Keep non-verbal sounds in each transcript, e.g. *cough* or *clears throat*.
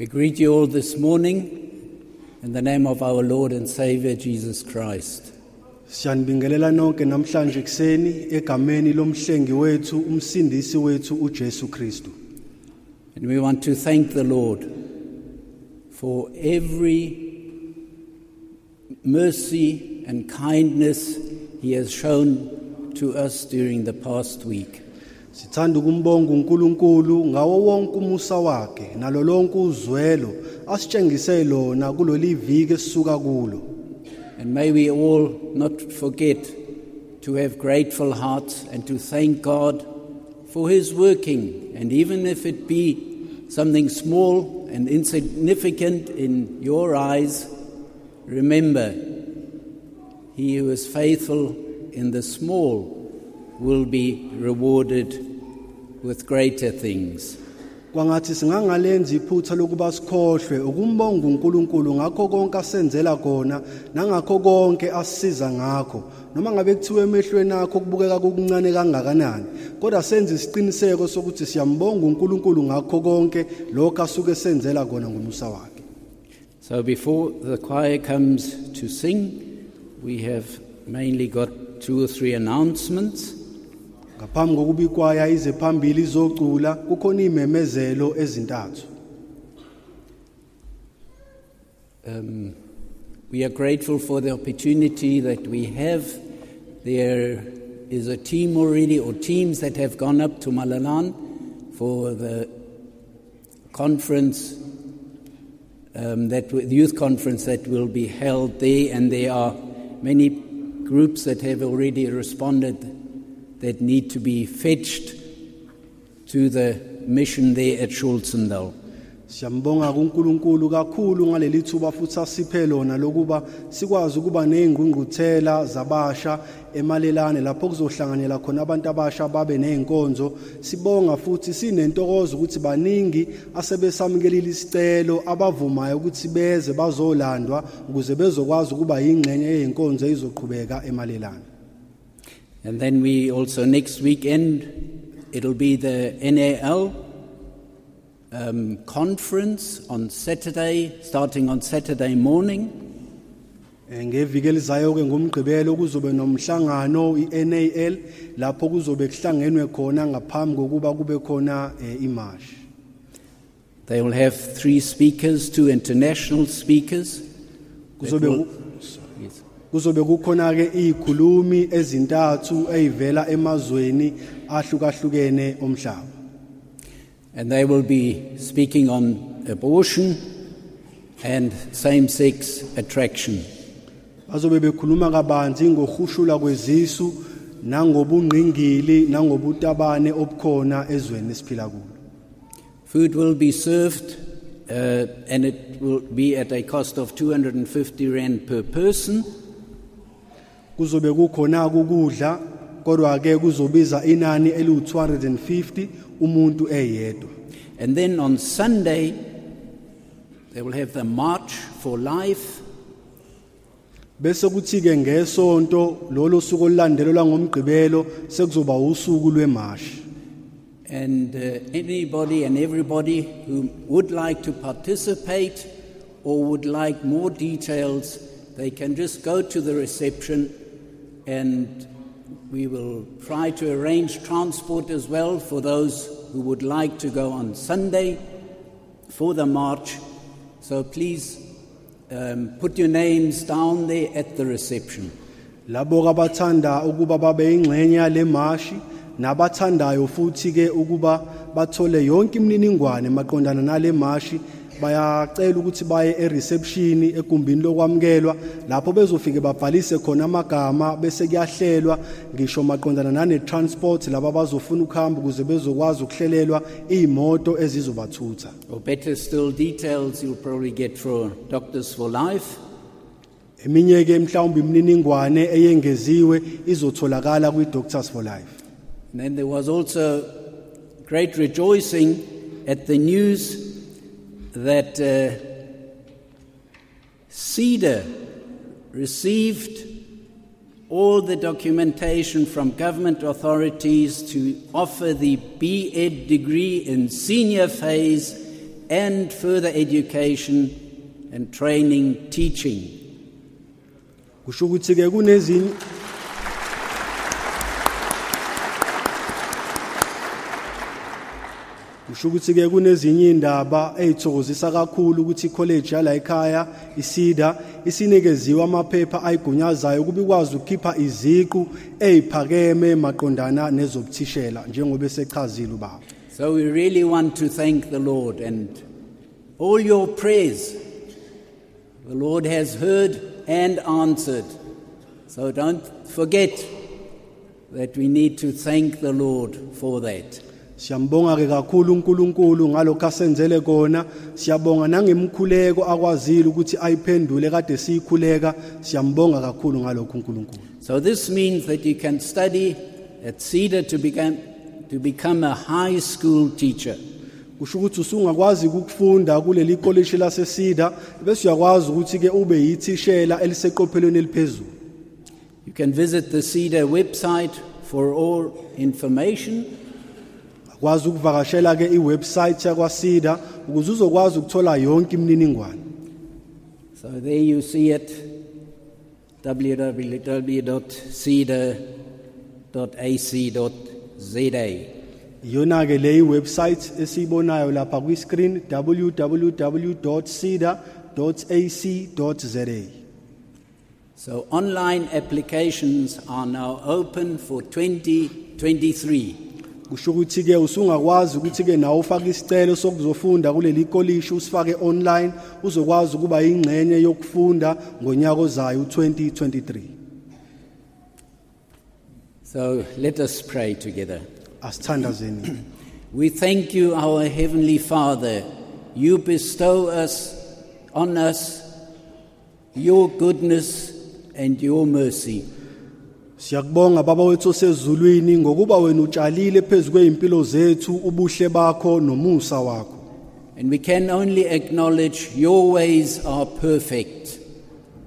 We greet you all this morning in the name of our Lord and Savior Jesus Christ. Siyanibingelela nonke namhlanje kuseni egameni lomhlengi wethu umsindisi wethu uJesu Kristu. And we want to thank the Lord for every mercy and kindness He has shown to us during the past week. Sithanda ukumbonga uNkulunkulu ngawo wonke umusa wakhe uzwelo asitshengise lona viki kulo. And may we all not forget to have grateful hearts and to thank God for His working. And even if it be something small and insignificant in your eyes, remember, He who is faithful in the small will be rewarded with greater things. Kwangathi singangalenza iphutha lokuba sikhohlwe ukumbonga uNkulunkulu ngakho konke asenzela khona nangakho konke asisiza ngakho noma ngabe kuthiwe emehlweni akho kubukeka kokuncane kangakanani kodwa senze isiqiniseko sokuthi siyambonga uNkulunkulu ngakho konke lokho asuke senzela kona ngomusa wakhe So before the choir comes to sing, we have mainly got two or three announcements. Ngaphambi kokuba ikwaya ize phambili izocula kukhona ezintathu Um, we are grateful for the opportunity that we have. There is a team already, or teams that have gone up to Malelane for the conference, um, that the youth conference that will be held there, and there are many groups that have already responded that need to be fetched to the mission there at Schulzendal. Siyambonga kuNkulunkulu kakhulu ngaleli thuba futhi asiphe lona lokuba sikwazi ukuba nezingqungquthela zabasha emalelane lapho kuzohlanganela khona abantu abasha babe nezinkonzo sibonga futhi sinentokozo ukuthi baningi asebesamukelile isicelo abavumayo ukuthi beze bazolandwa ukuze bezokwazi ukuba yingxenye yezinkonzo ezizoqhubeka emalelane And then we also, next weekend, it'll be the NAL um, conference on Saturday, starting on Saturday morning. Eh, ngeviki elizayo ke ngomgqibelo kuzobe nomhlangano iNAL lapho kuzobe kuhlangenwe khona ngaphambi kokuba kube khona eh, imash They will have three speakers, two international speakers. that kuzobe will- ku- Yes. Kuzobe kukhona ke izikhulumi ezintathu ezivela emazweni ahlukahlukene omhlaba And they will be speaking on abortion and same sex attraction. bazobe bekhuluma kabanzi ngokuhushula kwezisu nangobungqingili nangobutabane obukhona ezweni esiphila kulo Food will be served, uh, and it will be at a cost of 250 Rand per person. Kuzobe kukhona ukudla kodwa ke kuzobiza inani eliwu250 umuntu eyedwa And then on Sunday, they will have the March for Life. bese kuthi ke ngesonto lolo suku olulandelwa ngomgqibelo sekuzoba usuku lwemashi And uh, anybody and everybody who would like to participate or would like more details, they can just go to the reception and we will try to arrange transport as well for those who would like to go on Sunday for the march. So please um, put your names down there at the reception. nabathandayo futhi ke ukuba bathole yonke imininingwane maqondana nale mashi bayacela ukuthi baye ereception egumbini lokwamukelwa lapho bezofike babhalise khona amagama bese kuyahlelwa ngisho maqondana nane transport laba bazofuna ukuhamba ukuze bezokwazi ukuhlelelwa izimoto ezizobathutha Or better still, details you'll probably get for Doctors for Life. eminye ke mhlawumbe imininingwane eyengeziwe izotholakala kwi Doctors for Life And then there was also great rejoicing at the news that uh, CEDAR received all the documentation from government authorities to offer the B.Ed degree in senior phase and further education and training teaching. Ke kunezinye kakhulu ukuthi yala ekhaya isida isinikeziwe amaphepha ayigunyazayo kuba ikwazi ukukhipha iziqu maqondana nezobuthishela njengoba esechazile ubaba So we really want to thank the Lord and all your prayers. The Lord has heard and answered. So don't forget that we need to thank the Lord for that. Siyambonga ke kakhulu uNkulunkulu ngalokho asenzele kona siyabonga nangemkhuleko akwazile ukuthi ayiphendule kade siyikhuleka siyambonga kakhulu ngalokho uNkulunkulu So this means that you can study at Cedar to become, to become a high school teacher. kusho ukuthi usungakwazi ukufunda kuleli college lasesida bese uyakwazi ukuthi ke ube yithishela eliseqophelweni eliphezulu You can visit the Cedar website for all information. Kwazi ukuvakashela ke iwebsite yakwaSida ukuze uzokwazi ukuthola yonke imininingwane So there you see it www.cedar.ac.za. iyona ke le iwebsite esiyibonayo lapha kwi-screen So online applications are now open for 2023. Kusho ukuthi ke usungakwazi ukuthi ke nawe ufake isicelo sokuzofunda kuleli college usifake online uzokwazi ukuba ingxenye yokufunda ngonyaka ozayo u2023 So let us pray together. asithandazeni *clears throat* We thank you, our Heavenly Father. You bestow us on us your goodness and your mercy. Siyakubonga baba wethu osezulwini ngokuba wena utshalile phezulu kweimpilo zethu ubuhle bakho nomusa wakho. And we can only acknowledge your ways are perfect.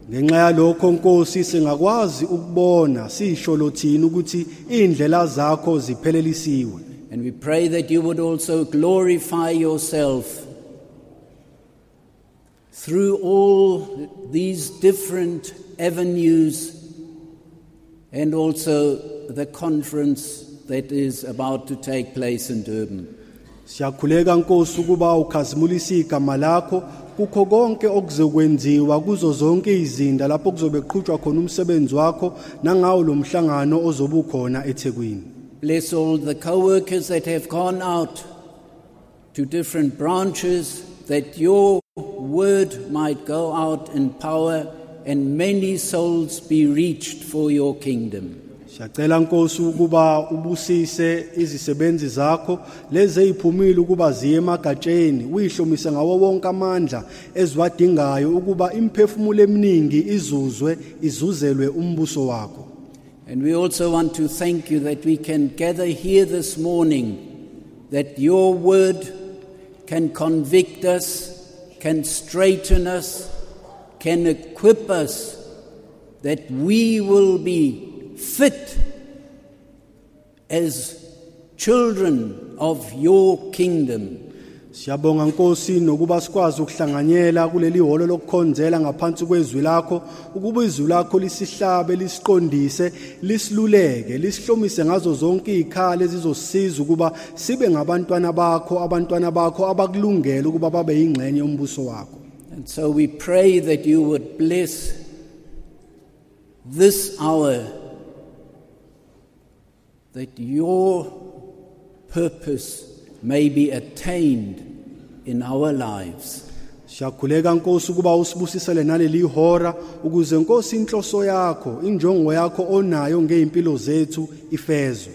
Ngenxa yalokho Nkosi singakwazi ukubona sisho lothini ukuthi indlela zakho ziphelelisiwe. And we pray that you would also glorify yourself through all these different avenues and also the conference that is about to take place in Durban. Siyakhuleka Nkosi ukuba ukhazimulisa igama lakho kukho konke okuzokwenziwa kuzo zonke izinda lapho kuzobe qhutshwa khona umsebenzi wakho nangawo lo mhlangano ozobe ukhona eThekwini. Bless all the co workers that have gone out to different branches, that your word might go out in power and many souls be reached for your kingdom. Siyacela Nkosi ukuba ubusise izisebenzi zakho lezi eziphumile ukuba ziye emagatsheni uyihlomise ngawo wonke amandla eziwadingayo ukuba imphefumulo eminingi izuzwe izuzelwe umbuso wakho. And we also want to thank you that we can gather here this morning, that your word can convict us, can straighten us, can equip us, that we will be fit as children of your kingdom. Siyabonga Nkosi nokuba sikwazi ukuhlanganyela kuleli holo lokukhonzela ngaphansi kwezwi lakho ukuba izwi lakho lisihlabe lisiqondise lisiluleke lisihlomise ngazo zonke izikhala ezizosiza ukuba sibe ngabantwana bakho abantwana bakho abakulungela ukuba babe yingxenye yombuso wakho And so we pray that you would bless this hour, that your purpose may be attained in our lives. Siyakhuleka Nkosi ukuba usibusisele naleli hora ukuze Nkosi inhloso yakho injongo yakho onayo ngeimpilo zethu ifezwe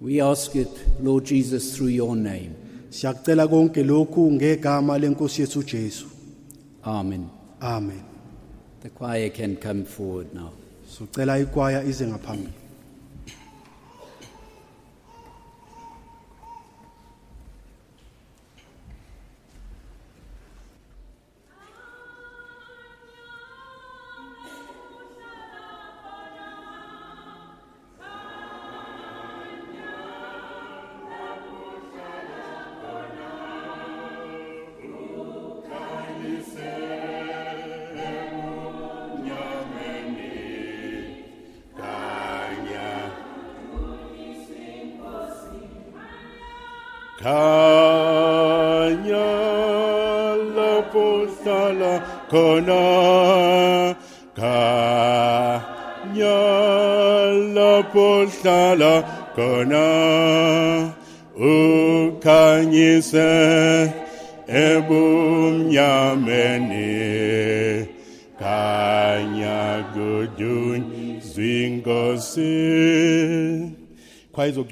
We ask it, Lord Jesus, through your name. Siyakucela konke lokhu ngegama lenkosi yethu Jesu Amen. Amen The choir can come forward now. Socela ikwaya ize ngaphambili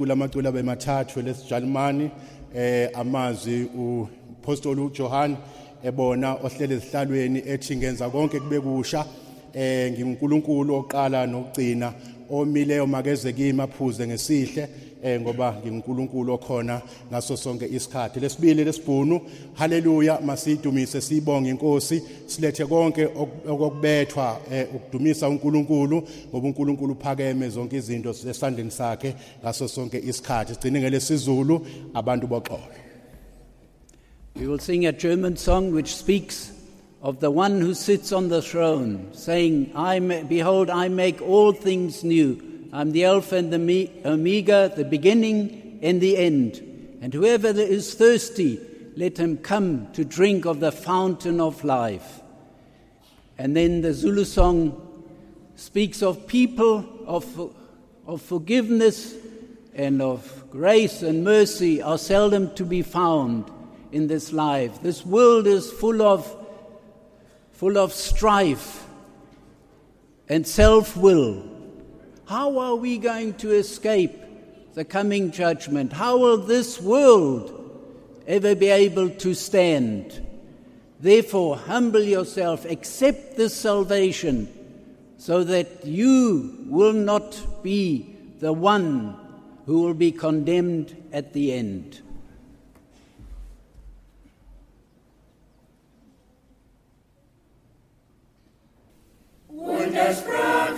khwayizocula amacula bemathathu lesijalimani eh amazwi uPostoli uJohn ebona ohlele ezihlalweni ethi ngenza konke kube kusha. Eh nginguNkulunkulu oqala nokugcina omileyo makeze kimi aphuze ngesihle eh ngoba nginguNkulunkulu okhona ngaso sonke isikhathi. Lesibili lesibhunu haleluya masidumise sibonge inkosi silethe konke okubethwa eh, ukudumisa uNkulunkulu ngoba uNkulunkulu uphakeme zonke izinto esandleni sakhe ngaso sonke isikhathi. Sigcine ngelesizulu abantu boxolo. We will sing a German song which speaks of the one who sits on the throne, saying, I Behold, I make all things new. I'm the Alpha and the Omega, the beginning and the end. And whoever is thirsty, let him come to drink of the fountain of life. And then the Zulu song speaks of people of, of forgiveness and of grace and mercy are seldom to be found in this life. This world is full of, full of strife and self will. How are we going to escape the coming judgment? How will this world ever be able to stand? Therefore, humble yourself, accept this salvation, so that you will not be the one who will be condemned at the end. Und er sprach,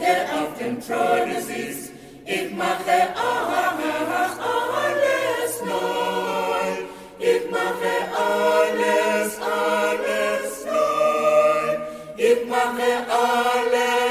der auf dem Throne sitzt, ich mache alles, neu. Ich mache alles, alles neu. Ich mache alles.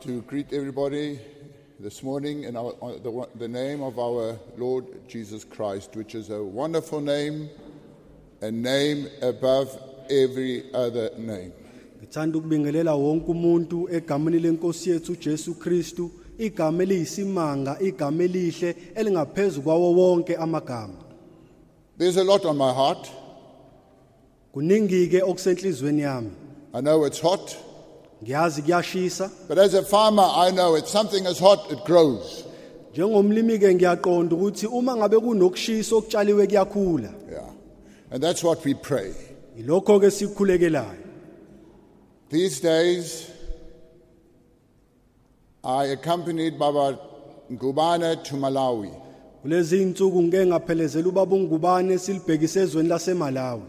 To greet everybody this morning in our, uh, the, the name of our Lord Jesus Christ, which is a wonderful name, a name above every other name. ngithanda ukubingelela wonke umuntu egameni lenkosi yethu uJesu Kristu igama eliyisimanga igama elihle elingaphezulu kwawo wonke amagama There's a lot on my heart. kuningi ke okusenhlizweni yami I know it's hot, ngiyazi kuyashisa but as a farmer, I know if something is hot, it grows. njengomlimi ke ngiyaqonda ukuthi uma ngabe kunokushisa okutshaliwe kuyakhula Yeah. And that's what we pray. ilokho ke sikukhulekelayo These days, I accompanied Baba Ngubane to Malawi. kulezi insuku ngeke ngaphelezela ubaba ungubane silibhekise ezweni laseMalawi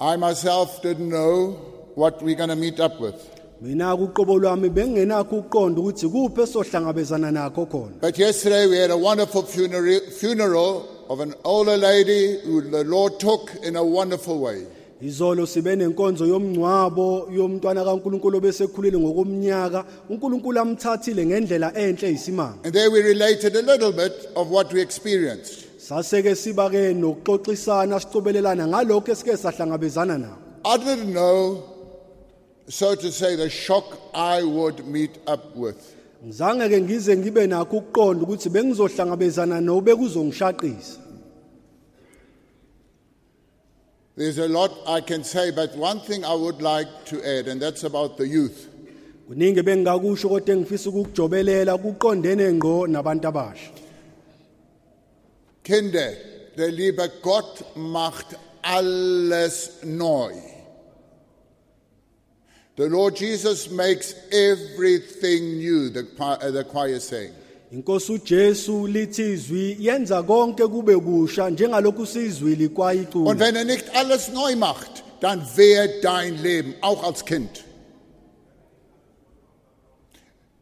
I myself didn't know what we're going to meet up with. mina kuqobo lwami bengingenakho ukuqonda ukuthi kuphi esohlangabezana nakho khona But yesterday we had a wonderful funeral, funeral of an older lady who the Lord took in a wonderful way. izolo sibe nenkonzo yomngcwabo yomntwana kaNkuluNkulu obesekhulile ngokomnyaka uNkulunkulu amthathile ngendlela enhle isimanga And there we related a little bit of what we experienced. Saseke siba ke nokuxoxisana sicobelelana ngalokho esike sahlangabezana nakho I didn't know, so to say, the shock I would meet up with. ngizange ke ngize ngibe nakho ukuqonda ukuthi bengizohlangabezana nobe kuzongishaqisa There's a lot I can say, but one thing I would like to add, and that's about the youth. kuningi bengingakusho kodwa engifisa ukukujobelela kuqondene ngqo nabantu abasha Kinder, der liebe Gott macht alles neu. The Lord Jesus makes everything new, the, choir- uh, the choir is saying. inkosi uJesu lithi izwi yenza konke kube kusha njengalokhu sizwile Und kwayicula wenn er nicht alles neu macht, dann wäre dein Leben, auch als Kind.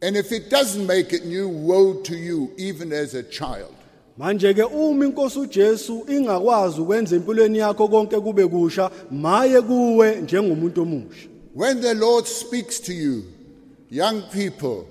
And if it doesn't make it new, woe to you, even as a child. Manje ke uma inkosi uJesu ingakwazi ukwenza empilweni yakho konke kube kusha maye kuwe njengomuntu omusha When the Lord speaks to you, young people,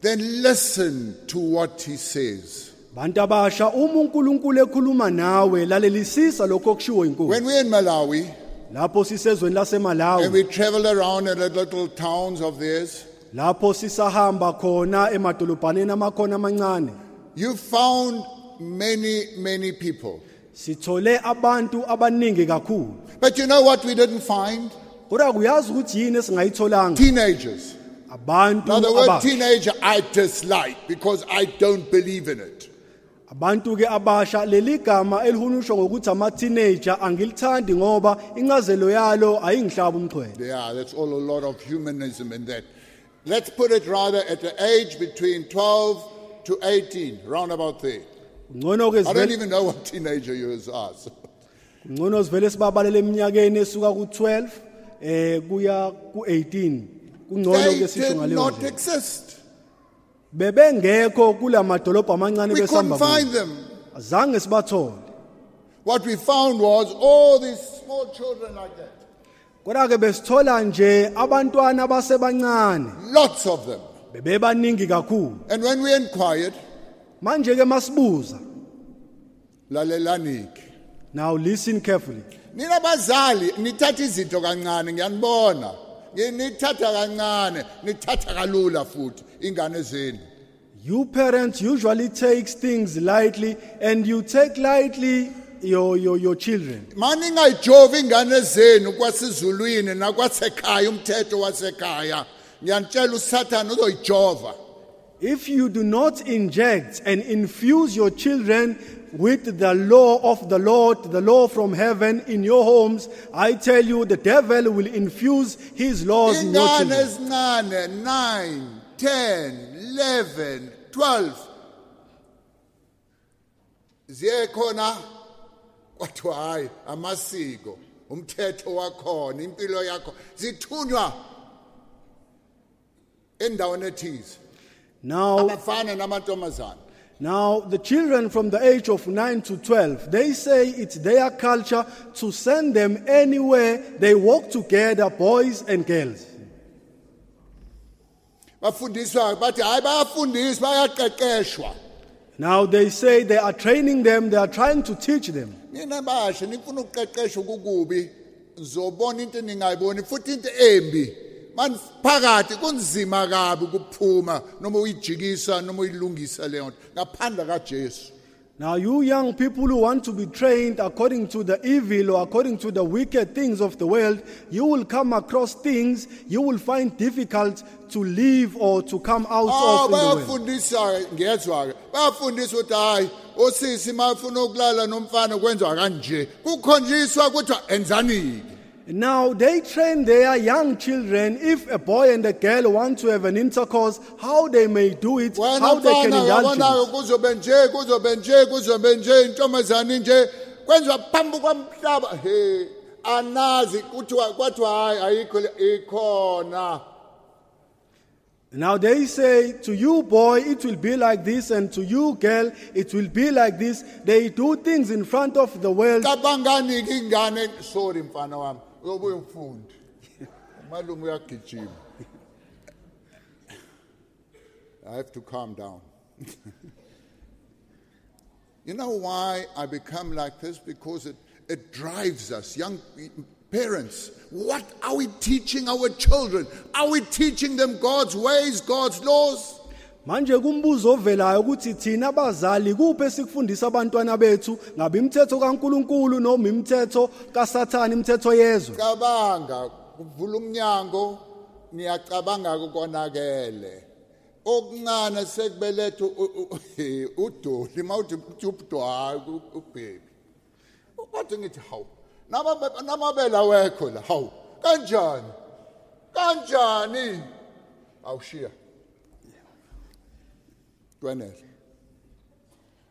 then listen to what he says. bantu abasha uma uNkulunkulu ekhuluma nawe lalelisisa lokho okushiwo inkosi When we're in Malawi lapho sisezweni and laseMalawi we travel around in the little towns of theirs, lapho sisahamba khona emadolobhaneni amakhona amancane you found many, many people. sithole abantu abaningi kakhulu But you know what we didn't find? kodwa kuyazi ukuthi yini esingayitholanga Teenagers. abantu Now, the word teenager I dislike because I don't believe in it. abantu ke abasha leli gama elihunyushwa ngokuthi ama teenager angilithandi ngoba incazelo yalo ayingihlaba umxhwele Yeah, that's all a lot of humanism in that. Let's put it rather at the age between 12 to 18, round about there. ngcono ke I don't even know what teenager years are. so. ngcono sivele sibabalele eminyakeni esuka ku12 eh kuya ku18 kungcono They ke sisho did ngaleyo not ndlela exist. bebengekho kulamadolobha amancane We couldn't besamba find kuwo. them. azange sibathole What we found was all these small children like that. kodwa ke besithola nje abantwana abasebancane Lots of them. Bebebaningi kakhulu And when we inquired, manje ke masibuza lalelanik. now listen carefully Nina bazali nithatha izinto kancane ngiyanibona. Ngi- Nithatha kancane, nithatha kalula futhi ingane zenu. You parents usually takes things lightly and you take lightly your, your, your children. Mani ngayijovi ingane zenu kwasizulwini nakwasekhaya umthetho wasekhaya. Ngiyanitshela uSathane uzoyijova. If you do not inject and infuse your children with the law of the Lord, the law from heaven in your homes, I tell you the devil will infuse his laws in your children. ezincane 9, 10, 11, 12 ziye khona kwathiwa hayi amasiko umthetho wakhona impilo yakho zithunywa endaweni ethize. Now, abafana namantombazana now the children from the age of 9 to 12, they say it's their culture to send them anywhere they walk together, boys and girls. bafundiswa bathi hayi bayafundiswa bayaqeqeshwa. Now they say they are training them, they are trying to teach them. mina bashe nifuna ukuqeqeshwa kukubi. Zobona into ningayiboni futhi into embi kunzima kabi noma uyijikisa noma uyilungisa leyo nto. Ngaphandle kaJesu. Now, you young people who want to be trained according to the evil or according to the wicked things of the world, you will come across things you will find difficult to leave or to come out Ah of in the world. bayafundisa ngezwa ke bayafundisa ukuthi hayi osisi mafuna ukulala nomfana kwenziwa kanje. Kukhonjiswa kuthiwa enzani Now, they train their young children if a boy and a girl want to have an intercourse, how they may do it, how they can indulge it. anazi kuthiwa kwathiwa hayi ikhona Now they say to you, boy, it will be like this, and to you, girl, it will be like this. They do things in front of the world. cabangani ke ingane sorry uyagijima I have to calm down. you know why I become like this? Because it, it drives us, young parents. What are we teaching our children? Are we teaching them God's ways, God's laws? Manje kumbuzo ovelayo ukuthi thina abazali kuphi esikufundisa abantwana bethu? Ngabe imithetho kaNkuluNkulu noma imithetho kaSathane imithetho yezwe? Cabanga kuvula umnyango. Niyacabanga konakele okuncane sekubeletha u- u- u- *laughs* udoli mawuthi uthi ubudwayi ubhebi. Bathi ngithi hawu namabe- namabele awekho la hawu kanjani? Kanjani? Awushiya. Dwenele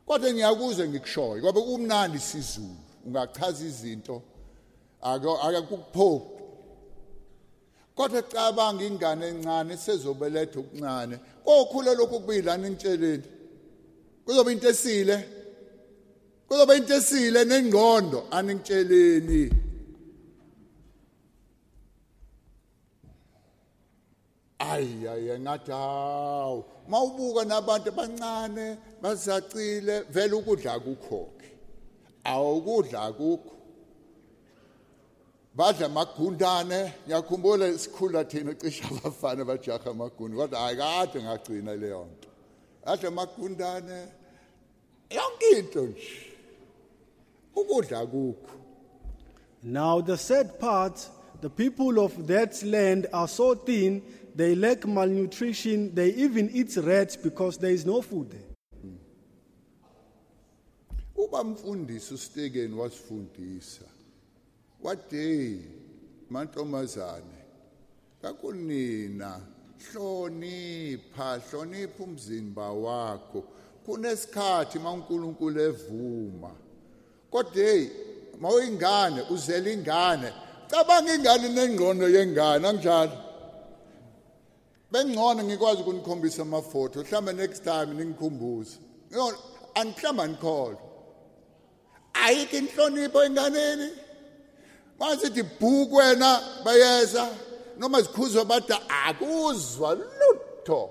kodwa ngiyakuze ngikushoyo ngoba kumnandi sizulu ungachaza izinto ake akakuphoki kodwa cabanga ingane encane sezobeletha okuncane kokhula lokhu kubilana intsheleni kuzoba into esile kuzoba into esile nengqondo aningitsheleni ayi ayi ngathi hawu mawubuka nabantu abancane basacile vele ukudla akukho-ke. Awukudla akukho. Badla amagundane ngiyakhumbula isikhula thina cishe abafana bajaha amagundane kodwa hayi kade ngagcina leyo nto. Adla amagundane yonke into nje. Ukudla akukho. Now, the sad part, the people of that land are so thin, they lack malnutrition, they even eat rats because there is no food there. uba mfundisi ustekeni wasifundisa. Wathi mantombazane kakunina hlonipha hlonipha umzimba wakho. Kunesikhathi mawunkulunkulu evuma. Kodwa hey mawuyingane uzela ingane. Cabanga ingane nengqondo yengane anjalo. Bengcono ngikwazi ukunikhombisa amafoto mhlawumbe next time ningikhumbuze. Ayikho inhlonipho enganeni. Bayeza noma zikhuzwa akuzwa lutho.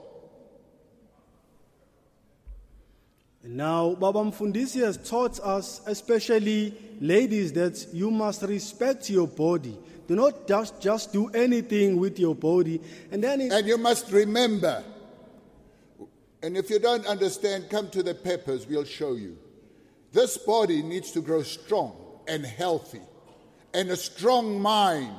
Now, Baba Mfundisi has taught us, especially ladies, that you must respect your body. Do not just, just do anything with your body. And then and you must remember and if you don't understand come to the peppers we'll show you this body needs to grow strong and healthy and a strong mind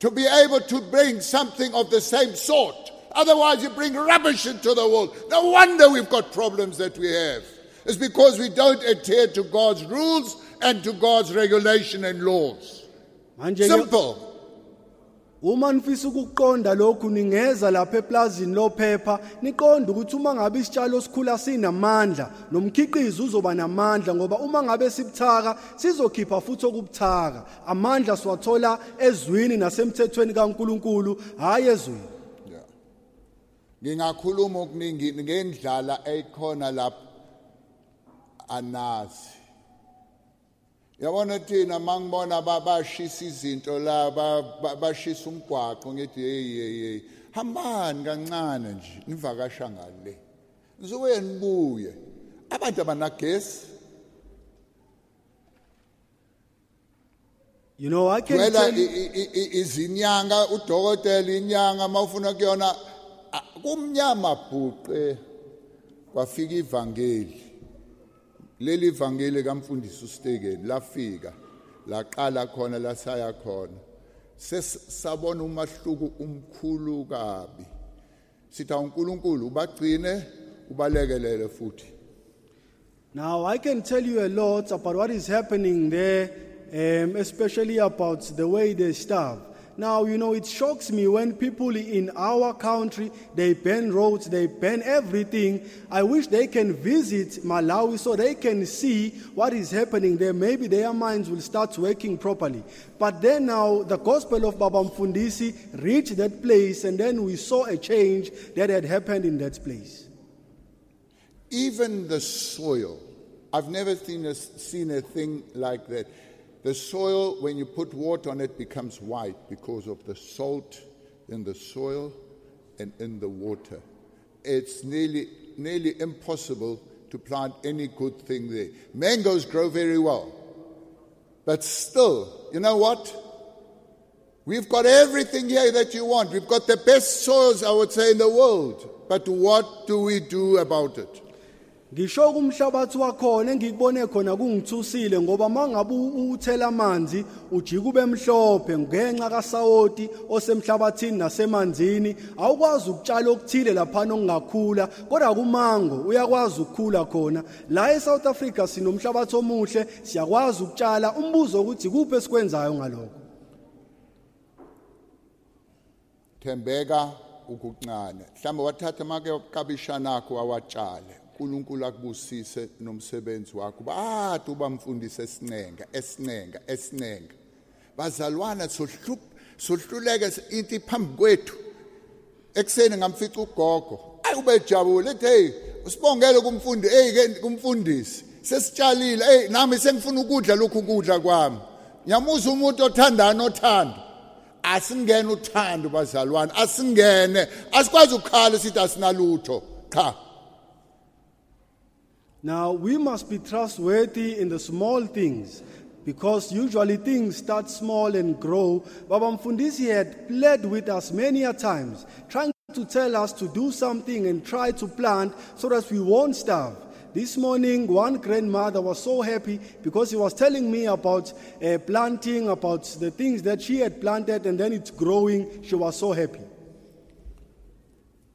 to be able to bring something of the same sort. Otherwise, you bring rubbish into the world. No wonder we've got problems that we have. It's because we don't adhere to God's rules and to God's regulation and laws. Manje Simple. uma nifisa ukuqonda lokhu ningeza lapha eplazini lophepha niqonde ukuthi uma ngabe isitshalo sikhula sinamandla nomkhiqizo uzoba namandla ngoba uma ngabe sibuthaka sizokhipha futhi okubuthaka amandla siwathola ezwini nasemthethweni kaNkuluNkulu hayi ezwini. Ngingakhuluma okuningi ngendlala ekhona lapha anazi. Yabona thina mangibona babashisa izinto la ba- ba- bashisa umgwaqo ngithi hey hey hey hambani kancane nje nivakasha ngale. Nizobuye nibuye abantu abanagesi. You know, I can wela tell you, izinyanga udokotela inyanga mawufuna kuyona kumnyama bhuqe kwafika ivangeli. Leli ivangeli kamfundisi ustekeni lafika laqala khona lasaya khona. Sesabona umahluko umkhulu kabi. Sithi uNkulunkulu ubagcine ubalekelele futhi. Now I can tell you a lot about what is happening there, um, especially about the way they starve. Now, you know, it shocks me when people in our country, they ban roads, they ban everything. I wish they can visit Malawi so they can see what is happening there. Maybe their minds will start working properly. But then now, the gospel of Baba Mfundisi reached that place, and then we saw a change that had happened in that place. Even the soil. I've never seen a, seen a thing like that. The soil, when you put water on it, becomes white because of the salt in the soil and in the water. It's nearly, nearly impossible to plant any good thing there. Mangoes grow very well. But still, you know what? We've got everything here that you want. We've got the best soils, I would say, in the world. But what do we do about it? Ngisho kumhlabathi wakhona engikubone khona kungithusile ngoba mangabe uthela amanzi ujika ube mhlophe ngenxa kasawoti osemhlabathini nasemanzini. Awukwazi ukutshala okuthile laphana okungakhula kodwa kumango uyakwazi ukukhula khona. La eSouth Africa sinomhlabathi omuhle siyakwazi ukutshala. Umbuzo ukuthi kuphi esikwenzayo ngalokho? Thembeka ukuncane. Mhlawumbe wathatha make ukabishana akho awatshale. uNkulunkulu akubusise nomsebenzi wakho. Bathi ubamfundisa esincenga esincenga esincenga bazalwana sohlup sohluleke into iphambi kwethu. Ekseni ngamfica ugogo. Ayi ubejabule ethi hey usibongele kumfundi hey ke kumfundisi. Sesitshalile. Hey nami sengifuna ukudla lokhu kudla kwami. Nyamuza umuntu othandana othando. Asingene uthando bazalwane asingene. Asikwazi ukukhala sithi asinalutho. Cha. Now, we must be trustworthy in the small things because usually things start small and grow. Baba Mfundisi had pled with us many a times, trying to tell us to do something and try to plant so that we won't starve. This morning, one grandmother was so happy because he was telling me about uh, planting, about the things that she had planted, and then it's growing. She was so happy.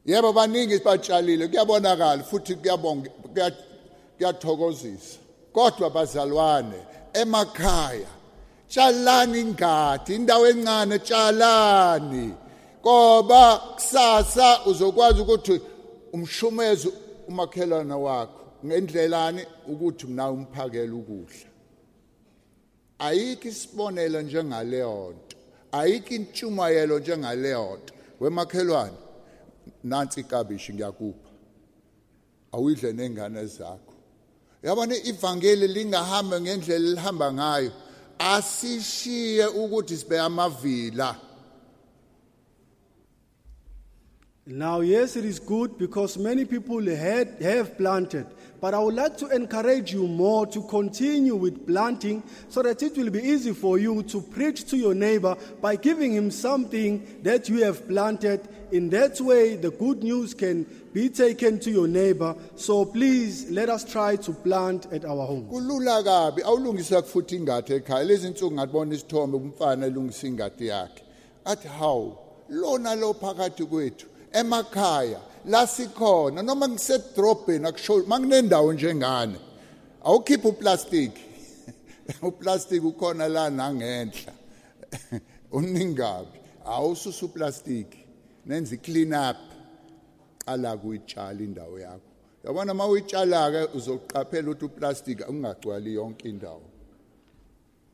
yebo baningi batshalile kuyabonakala futhi kuyabonga kuya- kuyathokozisa. Kodwa bazalwane emakhaya tshalani ingadi indawo encane tshalani. Ngoba kusasa uzokwazi ukuthi umshumeze umakhelwane wakho ngendlelani ukuthi nawe umphakele ukudla. Ayikho isibonelo njengaleyo nto ayikho intshumayelo njengaleyo nto wemakhelwane nansi ikabishi ngiyakupha. Awuyidle nengane zakho. Yabona ivangeli lingahamba ngendlela elihamba ngayo. Asishiye ukuthi sibe amavila. Now, yes, it is good because many people had, have planted, but I would like to encourage you more to continue with planting so that it will be easy for you to preach to your neighbor by giving him something that you have planted. In that way, the good news can be taken to your neighbor. So please let us try to plant at our home. kulula kabi lona lo phakathi kwethu la sikhona. Noma ngisedrobheni akusho manginendawo njengane awukhipha uplastic *laughs* uplastic ukhona la nangenhla. *laughs* Uningabi awususa uplastic nenza i-clean up. Qala kuyitshala indawo yakho. Yabona uma uyitshala ke uzoqaphela ukuthi uplastic ungagcwali yonke indawo.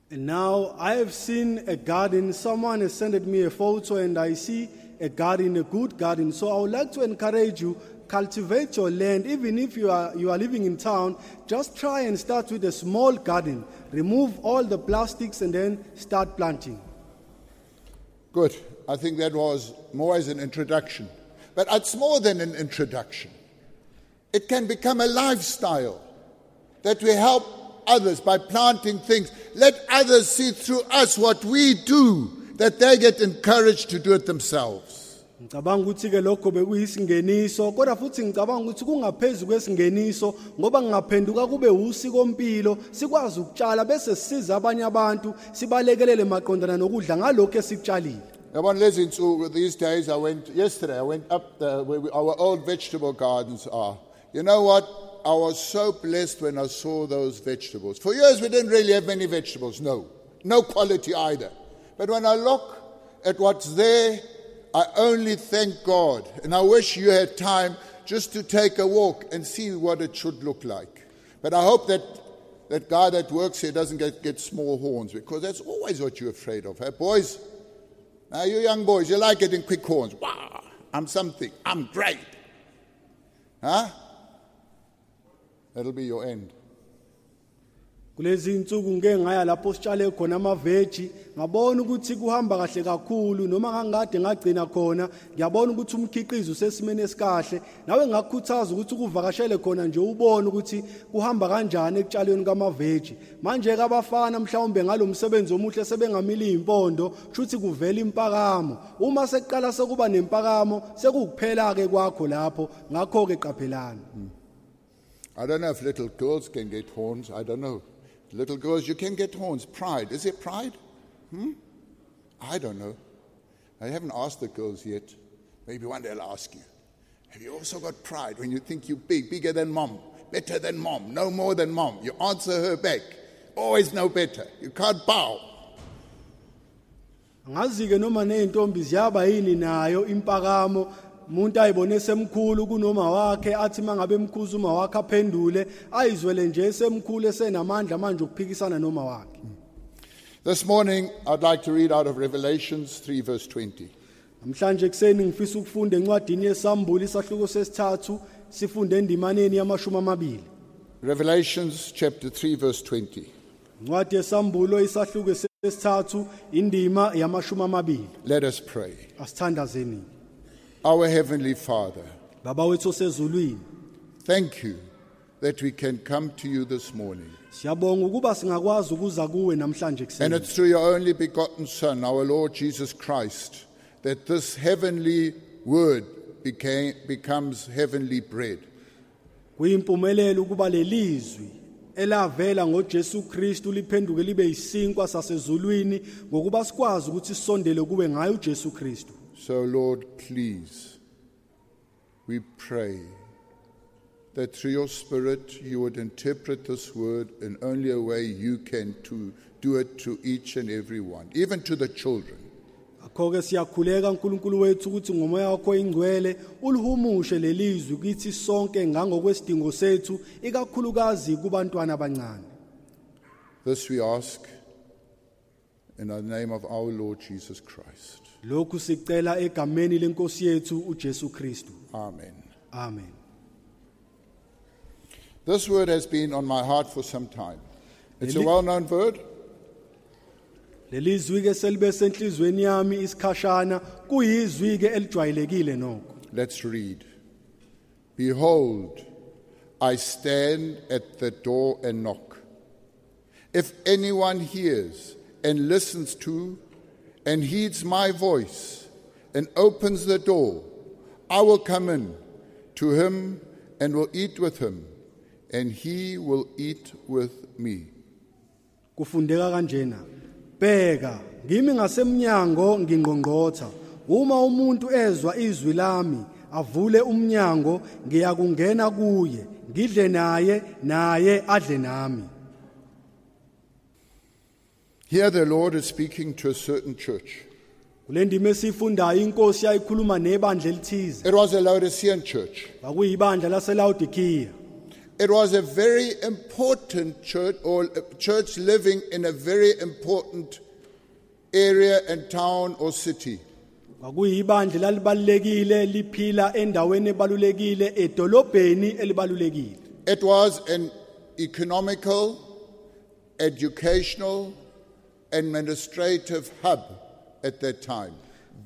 And now I have seen a garden. Someone has sent me a photo, and I see a garden, a good garden. So I would like to encourage you cultivate your land, even if you are you are living in town. Just try and start with a small garden. Remove all the plastics and then start planting. good I think that was more as an introduction. But it's more than an introduction. It can become a lifestyle that we help others by planting things. Let others see through us what we do, that they get encouraged to do it themselves. ngicabanga ukuthi ke lokho bekuyisingeniso kodwa futhi ngicabanga ukuthi kungaphezulu kwesingeniso ngoba ngingaphenduka kube usikompilo sikwazi ukutshala bese sisiza abanye abantu sibalekelele maqondana nokudla ngalokho esikutshalile Yabona lezi insuku these days I went yesterday I went up the, where we, our old vegetable gardens are. You know what? I was so blessed when I saw those vegetables. For years we didn't really have many vegetables, no. No quality either. But when I look at what's there, I only thank God. And I wish you had time just to take a walk and see what it should look like. But I hope that that guy that works here doesn't get, get small horns because that's always what you're afraid of. Hey, boys, now, you young boys, you like getting quick horns. Wow, I'm something. I'm great. Huh? That'll be your end. Kulezi insuku ngeke ngaya lapho sitshale khona amaveji. Ngabona ukuthi kuhamba kahle kakhulu noma ngangade ngagcina khona ngiyabona ukuthi umkhiqizo usesimeni esikahle. Nawe ngakukhuthaza ukuthi ukuvakashele khona nje ubone ukuthi kuhamba kanjani ekutshalweni kwamaveji. Manje ke abafana mhlawumbe ngalomsebenzi omuhle sebengamili impondo kushuthi kuvela impakamo. Uma sekuqala sekuba nempakamo sekukuphela ke kwakho lapho. Ngakho ke qaphelana I don't know if little girls can get horns. I don't know. Little girls, you can get horns. Pride. Is it pride? Hmm? I don't know. I haven't asked the girls yet. Maybe one day I'll ask you. Have you also got pride when you think you're big, bigger than mom, better than mom, no more than mom? You answer her back. Always know better. You can't bow. ngazi ke noma nezintombi ziyaba yini nayo impakamo umuntu ayibone semkhulu kunoma wakhe athi mangabe emkhuza uma wakhe aphendule ayizwele nje esemkhulu esenamandla manje ukuphikisana noma wakhe This morning, I'd like to read out of Revelations 3, verse 20. namhlanje kuseni ngifisa ukufunda encwadini yesambulo isahluko sesithathu sifunde endimaneni yamashumi amabili Revelations chapter 3, verse 20. incwadi yesambulo isahluko sesithathu indima yamashumi amabili Let us pray. asithandazeni Our Heavenly Father, baba wethu osezulwini thank you that we can come to you this morning. siyabonga ukuba singakwazi ukuza kuwe namhlanje And it's through your only begotten Son, our Lord Jesus Christ, that this heavenly word became, becomes heavenly bread. kuyimpumelelo ukuba lelizwi elavela ngoJesu Kristu liphenduke libe yisinkwa sasezulwini ngokuba sikwazi ukuthi sisondele kube ngayo uJesu Kristu So, Lord, please, we pray that through your Spirit you would interpret this word in only a way you can to do it to each and every one, even to the children. akho ke siyakhuleka uNkulunkulu wethu ukuthi ngomoya wakho ingcwele ulihumushe lelizwi kithi sonke ngangokwesidingo sethu ikakhulukazi kubantwana abancane This we ask in the name of our Lord Jesus Christ. Lokhu sicela egameni lenkosi yethu uJesu Kristu Amen. amen This word has been on my heart for some time. It's a well known word. lelizwi ke selibe senhlizweni yami isikhashana kuyizwi ke elijwayelekile nokho Let's read. Behold, I stand at the door and knock. If anyone hears and listens to and heeds my voice and opens the door, I will come in to him and will eat with him, and he will eat with me. kufundeka kanjena. Bheka ngimi ngasemnyango ngingqongqotha uma umuntu ezwa izwi lami avule umnyango ngiyakungena kuye ngidle naye naye adle nami Here the Lord is speaking to a certain church. kule ndima esifundayo inkosi yayikhuluma nebandla elithize It was a Laodicean church. kwakuyibandla laselawodikiya It was a very important church, or a church living in a very important area and town or city. kwakuyibandla lalibalulekile liphila endaweni ebalulekile edolobheni elibalulekile It was an economical, educational, administrative hub at that time.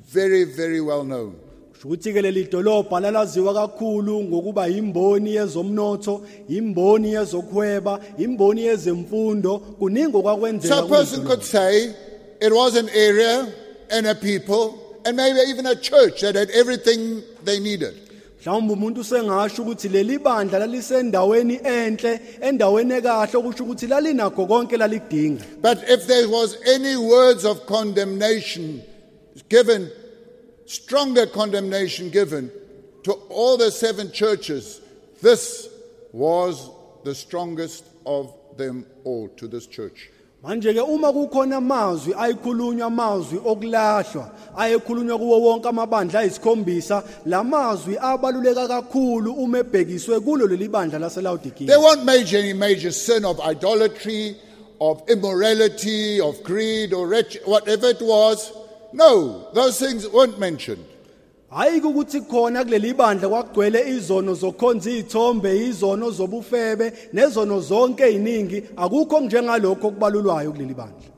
very, very well known. Kusho ukuthi ke leli dolobha lalaziwa kakhulu ngokuba imboni yezomnotho imboni yezokuhweba imboni yezemfundo kuningi okwakwenzeka So a person could say it was an area and a people and maybe even a church that had everything they needed. Mhlawumbe umuntu usengasho ukuthi leli bandla lalisendaweni enhle endaweni ekahle okusho ukuthi lalinakho konke lalikudinga But if there was any words of condemnation given, stronger condemnation given to all the seven churches, this was the strongest of them all to this church. Manje ke uma kukhona amazwi ayikhulunywa amazwi okulahlwa ayekhulunywa kuwo wonke amabandla ayisikhombisa lamazwi abaluleka kakhulu uma ebhekiswe kulo leli bandla There laselawudikiya weren't major, any major sin of idolatry, of immorality, of greed, or wretch, whatever it was. No, those things weren't mentioned. Hayi ukuthi khona kuleli bandla kwagcwele izono zokukhonza izithombe izono zobufebe nezono zonke eziningi akukho njengalokho okubalulwayo kuleli bandla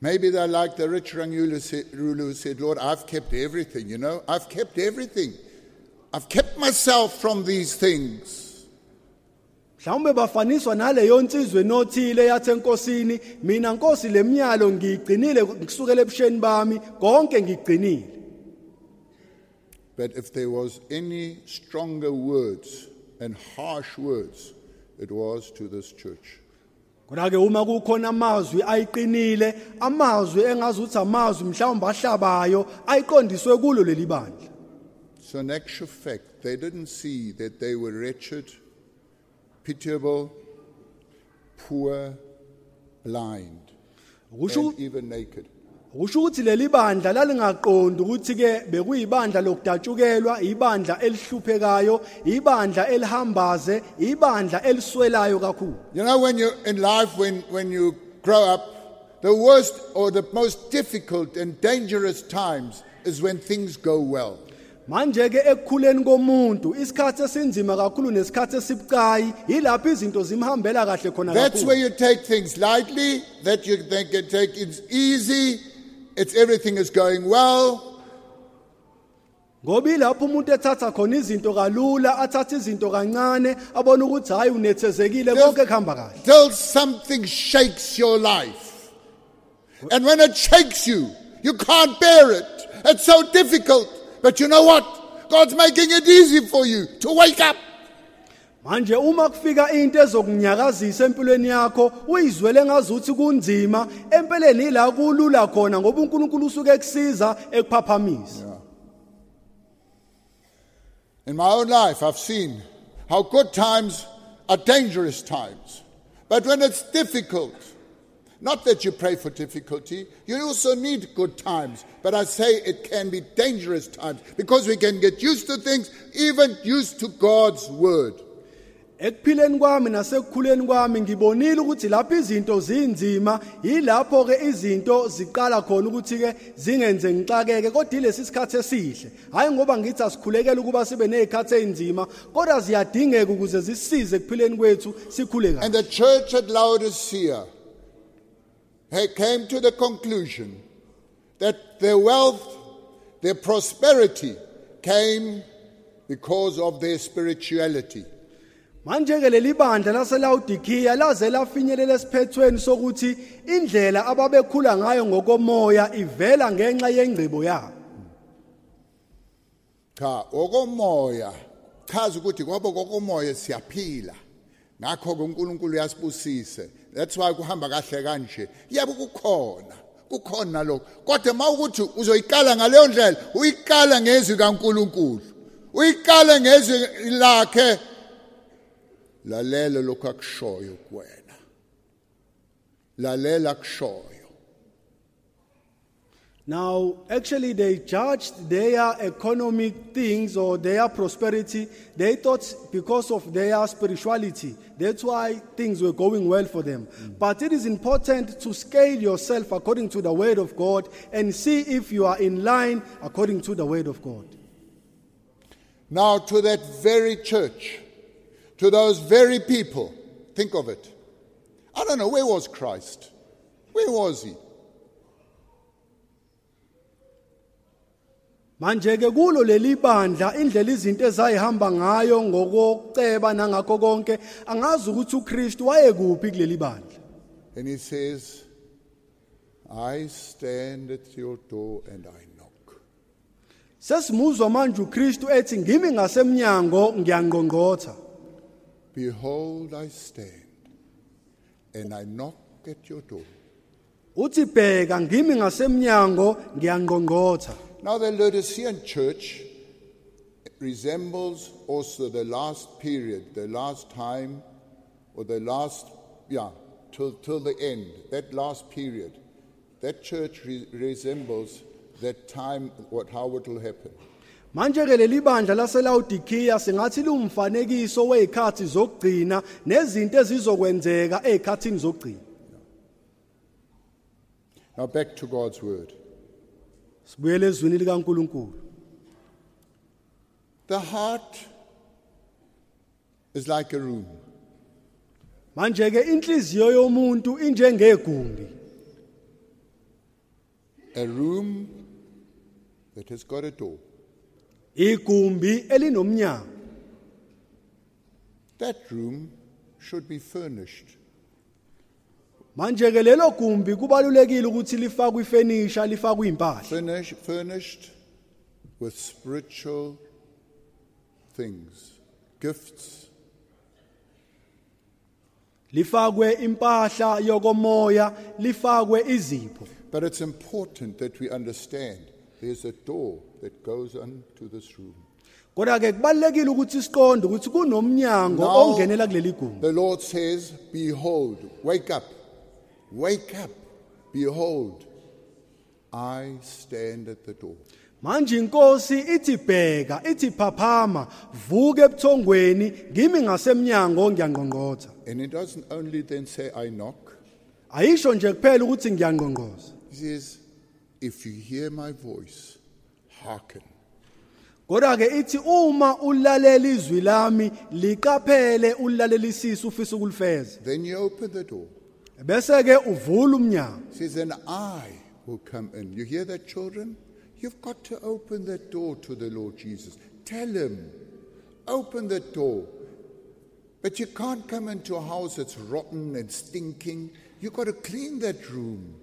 Maybe they're like the rich young ruler said- who said, Lord, I've kept everything, you know, I've kept everything. I've kept myself from these things. mhlawumbe bafaniswa naleyo nsizwe nothile yathi enkosini mina nkosi lemnyalo ngiyigcinile kusukela ebusheni bami konke ngigcinile But if there was any stronger words and harsh words, it was to this church. kodwa ke uma kukhona amazwi ayiqinile amazwi engazuthi amazwi mhlawumbe ahlabayo ayiqondiswe kulo leli bandla So, in actual fact, they didn't see that they were wretched, pitiable, poor, blind, Ukusho- and even naked. Ukusho ukuthi leli bandla lalingaqondi ukuthi ke bekuyibandla lokudatshukelwa, ibandla elihluphekayo, ibandla elihambaze, ibandla eliswelayo kakhulu. You know, when you're in life, when, when you grow up, the worst or the most difficult and dangerous times is when things go well. Manje ke ekukhuleni komuntu isikhathi esinzima kakhulu nesikhathi esibucayi yilapho izinto zimhambela kahle khona That's where you take things lightly, that you think you take it's easy, it's everything is going well. Ngoba ilapho umuntu ethatha khona izinto kalula, athatha izinto kancane, abona ukuthi hayi unethezekile konke kuhamba kahle. Till something shakes your life. And when it shakes you, you can't bear it. It's so difficult. But you know what? God's making it easy for you to wake up. Manje uma kufika into ezokunyakazisa empilweni yakho, uyizwele ngazuthi kunzima, empeleni ila kulula khona ngoba uNkulunkulu usuke ekusiza ekuphaphamisa. In my own life, I've seen how good times are dangerous times. But when it's difficult, not that you pray for difficulty, you also need good times. But I say it can be dangerous times because we can get used to things, even used to God's word. Ekuphileni kwami nasekukhuleni kwami ngibonile ukuthi lapho izinto zinzima yilapho ke izinto ziqala khona ukuthi ke zingenze ngixakeke kodwa ilesi sikhathi esihle hayi ngoba ngithi asikhulekela ukuba sibe nezikhathi ezinzima kodwa ziyadingeka ukuze zisize ekuphileni kwethu sikhule kahle And the church at Laodicea came to the conclusion that their wealth, their prosperity came because of their spirituality. Manje ke leli bandla laselawudikiya laze lafinyelela esiphethweni sokuthi indlela ababekhula ngayo ngokomoya ivela ngenxa yengcibo yabo Cha, okomoya chaza ukuthi kwabo kokomoya siyaphila. Ngakho ke uNkulunkulu uyasibusise. That's why kuhamba kahle kanje. Yebo kukhona. Kukhona lokho. Kodwa mawukuthi uzoyiqala ngaleyo ndlela, uyiqala ngezwi kaNkulunkulu. Uyiqala ngezwi lakhe. Lalela lokho akushoyo kuwena. Lalela akushoyo. Now, actually, they judged their economic things or their prosperity. They thought because of their spirituality, that's why things were going well for them. But it is important to scale yourself according to the word of God and see if you are in line according to the word of God. Now, to that very church, to those very people, think of it. I don't know, where was Christ? Where was he? manje ke kulo leli bandla indlela izinto ezayihamba ngayo ngokoceba nangakho konke angazi ukuthi uKristu wayekuphi kuleli bandla And he says, I stand at your door and I knock. sesimuzwa manje uKristu ethi ngimi ngasemnyango ngiyangqongqotha Behold, I stand and I knock at your door. uthi bheka ngimi ngasemnyango ngiyangqongqotha Now, the Laodicean church resembles also the last period, the last time, or the last, yeah, till, till the end, that last period. That church re- resembles that time, what, how it will happen. Manje ke leli bandla singathi lumfanekiso wezikhathi zokugcina nezinto ezizokwenzeka ezikhathini zokugcina Now, back to God's word. sibuyele ezwini likaNkuluNkulu The heart is like a room. manje ke inhliziyo yomuntu injengegumbi A room that has got a door. Igumbi elinomnyango. That room should be furnished. manje ke lelo gumbi kubalulekile ukuthi lifakwe ifurniture lifakwe impahla Furnish, furnished with spiritual things, gifts, lifakwe impahla yokomoya lifakwe izipho. But it's important that we understand there's a door that goes into this room. kodwa ke kubalekile ukuthi siqonde ukuthi kunomnyango Now- ongenela kuleli gumbi The Lord says, Behold, wake up, wake up, behold, I stand at the door. manje inkosi ithi bheka ithi phaphama vuke ebuthongweni ngimi ngasemnyango ngiyangqongqotha And it doesn't only then say, I knock. ayisho nje kuphela ukuthi ngiyangqongqoza He says, If you hear my voice, hearken. kodwa ke ithi uma ulalela izwi lami liqaphele ulalelisisa ufisa ukulifeza Then you open the door. bese ke uvula umnyango says, Then I will come in. You hear that, children? You've got to open that door to the Lord Jesus. Tell him, open that door. But you can't come into a house that's rotten and stinking. You've got to clean that room.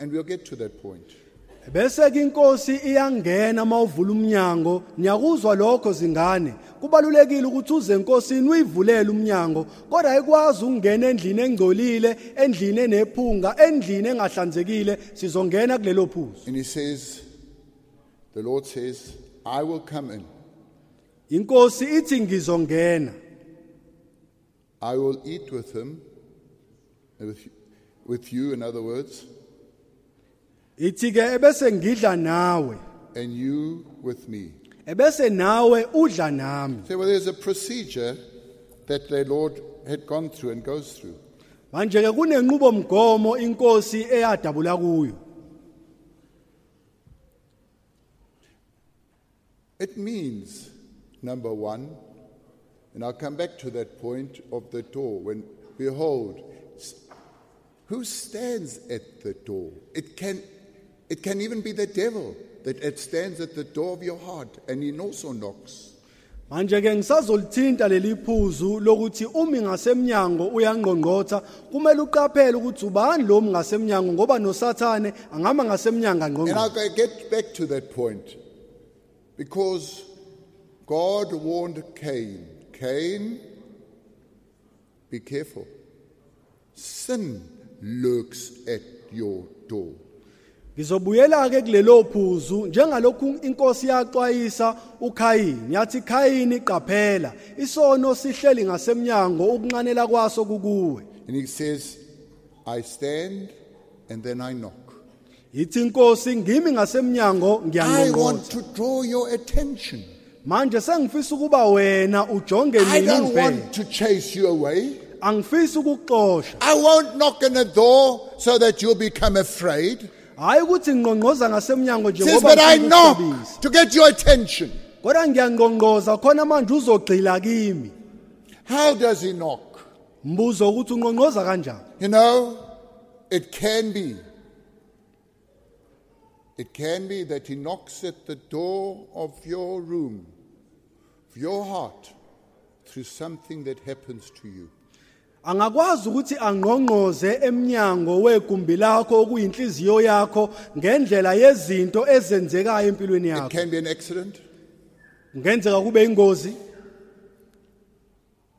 And we'll get to that point. Bese ke inkosi iyangena mawuvula umnyango niyakuzwa lokho zingane. Kubalulekile ukuthi uze enkosini uyivulele umnyango kodwa ayikwazi ukungena endlini engcolile endlini enephunga endlini engahlanzekile sizongena kulelo phuzu. And he says, The Lord says, I will come in. inkosi ithi ngizongena. I will eat with him, with, with you, in other words, ithi ke ebese ngidla nawe and you with me. ebese nawe udla nami Say, well, there's a procedure that the Lord had gone through and goes through. manje ke kunenqubo mgomo inkosi eyadabula kuyo It means, number one, and I'll come back to that point of the door, when, behold, s- who stands at the door? It can, it can even be the devil that it stands at the door of your heart, and he also knocks. manje ke ngisazolithinta leli phuzu lokuthi umi ngasemnyango uyangqongqotha kumele uqaphele ukuthi ubani lo ngasemnyango ngoba nosathane angama ngasemnyango And angqongqotha I'll get back to that point. Because God warned Cain Cain, be careful. Sin lurks at your door. Ngizobuyela ke kulelo phuzu njengalokhu inkosi yaxwayisa uKhayini yathi Khayini qaphela isono sihleli ngasemnyango ukunqanela kwaso kukuwe And he says, I stand and then I knock. ithi inkosi ngimi ngasemnyango I want to draw your attention. manje sengifisa ukuba wena ujonge I mina don't want to chase you away. angifisi ukukuxosha I won't knock on the door so that you'll become afraid. Hayi ukuthi ngqongqoza ngasemnyango nje He says, ngoba but I knock to get your attention. kodwa ngiyangqongqoza khona manje uzogxila kimi How does he knock? mbuzo ukuthi ungqongqoza kanjani You know, it can be It can be that he knocks at the door of your room, of your heart, through something that happens to you. Angakwazi ukuthi angqongqoze eminyango wegumbi lakho okuyinhliziyo yakho ngendlela yezinto ezenzekayo empilweni It yakho. can be an accident, kungenzeka kube ingozi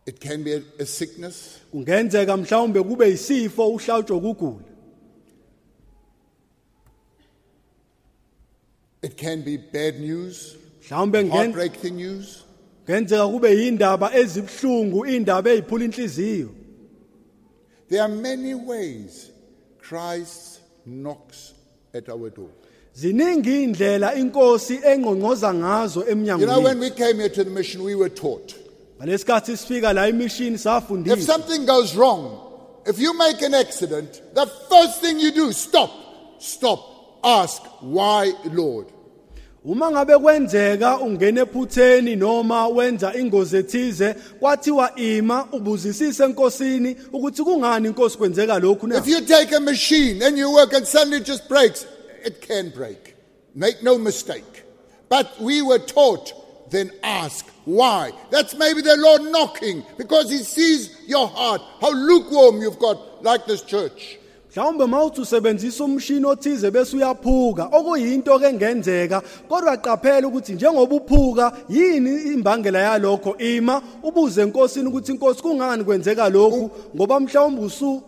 it can be a, a sickness, kungenzeka mhlawumbe kube isifo uhlawutshwe ukugula. It can be bad news, mhlawumbe ngen- heartbreaking news. kungenzeka kube indaba ezibhlungu indaba eziphula inhliziyo. There are many ways Christ knocks at our door. ziningi indlela inkosi ngazo You know, when we came here to the mission, we were taught ngalesikhathi sifika la emishini if safundiswa something goes wrong, if you make an accident, the first thing you do, stop, stop, ask, why, Lord? Uma ngabe kwenzeka ungena ephutheni noma wenza ingozi ethize kwathiwa ima ubuzisise enkosini ukuthi kungani inkosi kwenzeka lokhu na If you take a machine and you work and suddenly it just breaks, it can break. Make no mistake. But we were taught, then ask why. That's maybe the Lord knocking because He sees your heart, how lukewarm you've got, like this church. Mhlawumbe mawuthi usebenzisa umshini othize bese uyaphuka okuyinto ke ngenzeka kodwa qaphela ukuthi njengoba uphuka yini imbangela yalokho? Ima ubuze enkosini ukuthi inkosi kungani kwenzeka lokhu? Ngoba mhlawumbe usu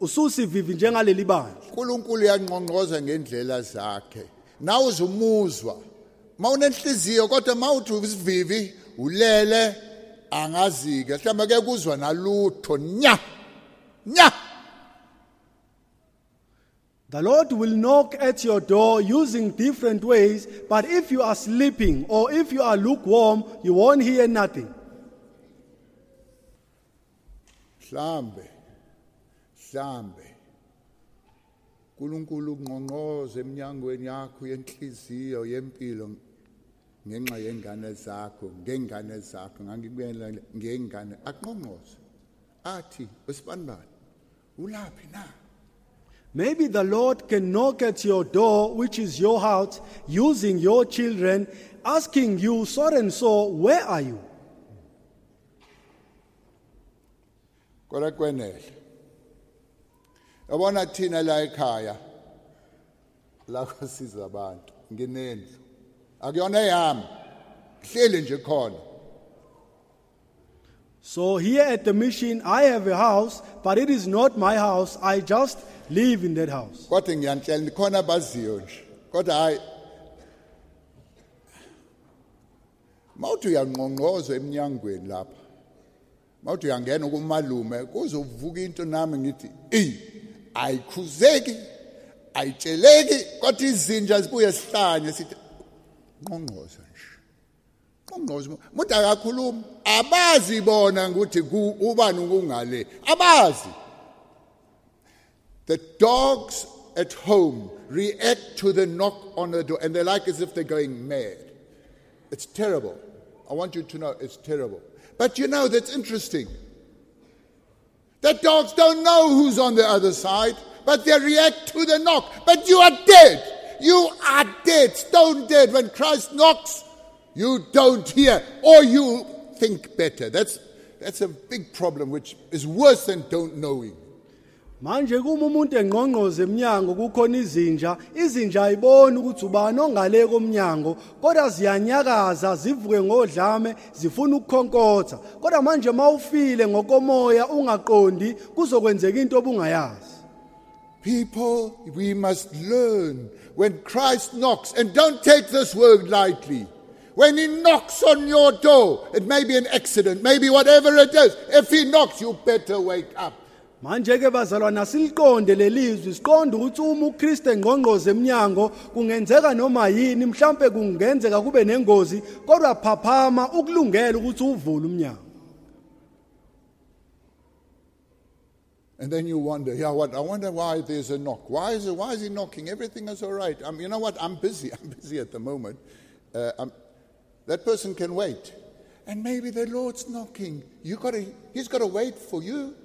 ususivivi njengaleli bandla uNkulunkulu uyangqongqoza ngendlela zakhe. Nawe uzumuzwa? Mawunenhliziyo kodwa mawuthi usivivi ulele angazike. Mhlawumbe ke kuzwa nalutho. Nya! Nya! The Lord will knock at your door using different ways, but if you are sleeping or if you are lukewarm, you won't hear nothing. mhlambe mhlambe. uNkulunkulu ungqongqoze eminyangweni yakho yenhliziyo yempilo ngenxa yengane zakho ngengane zakho ngangikubela ngengane aqonqoze. Athi wesibanibani ulaphi na Maybe the Lord can knock at your door, which is your house, using your children, asking you, so and so, where are you? kodwa kwenele. Yabona thina la ekhaya? La kwasiza abantu. Nginendlu akuyona eyami hleli nje khona So here at the mission, I have a house, but it is not my house. I just live in that house. mawuthi uyangena kumalume kuzovuka into nami ngithi ey ayikhuzeki ayitsheleki kodwa izinja zibuye sihlanye sithi ngqongqoza abazi bona ukuthi ubani kungale abazi The dogs at home react to the knock on the door and they're like as if they're going mad. It's terrible. I want you to know it's terrible. But you know, that's interesting. The dogs don't know who's on the other side, but they react to the knock. But you are dead. You are dead, stone dead. When Christ knocks, you don't hear or you think better. That's, that's a big problem, which is worse than don't knowing. manje kuma umuntu engqongqoze eminyango kukhona izinja izinja ayiboni ukuthi ubani ongale komnyango kodwa ziyanyakaza zivuke ngodlame zifuna ukukhonkotha kodwa manje mawufile ngokomoya ungaqondi kuzokwenzeka into obungayazi People, we must learn when Christ knocks, and don't take this word lightly. When he knocks on your door, it may be an accident, maybe whatever it is. If he knocks, you better wake up. manje ke bazalwana siliqonde lelizwi siqonde ukuthi uma uKristu engqongqoze eminyango kungenzeka noma yini mhlambe kungenzeka kube nengozi kodwa phaphama ukulungela ukuthi uvule umnyango And then you wonder, yeah, what? I wonder why there's a knock. Why is it? Why is he knocking? Everything is all right. Um, you know what? I'm busy. *laughs* I'm busy at the moment. Uh, I'm, that person can wait, and maybe the Lord's knocking. You got to. He's got to wait for you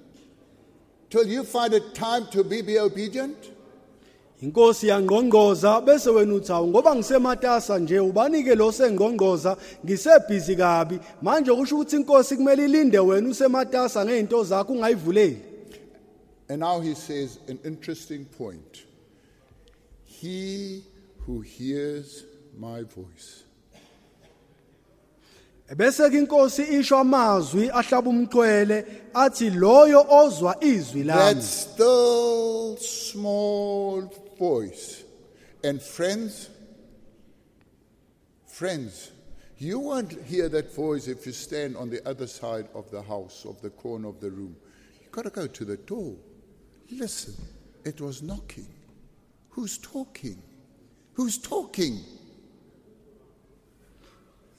till you find a time to be, be obedient. inkosi yangqongqoza bese wena uthi awu ngoba ngisematasa nje ubanike lo sengqongqoza ngisebhizi kabi manje kusho ukuthi inkosi kumele ilinde wena usematasa ngezinto zakho ungayivuleli And now he says an interesting point. He who hears my voice. Bese ke inkosi isho amazwi ahlaba athi loyo ozwa izwi That still small voice. And friends, friends, you won't hear that voice if you stand on the other side of the house, of the corner of the room. You've got to go to the door. Listen, it was knocking. Who's talking? Who's talking?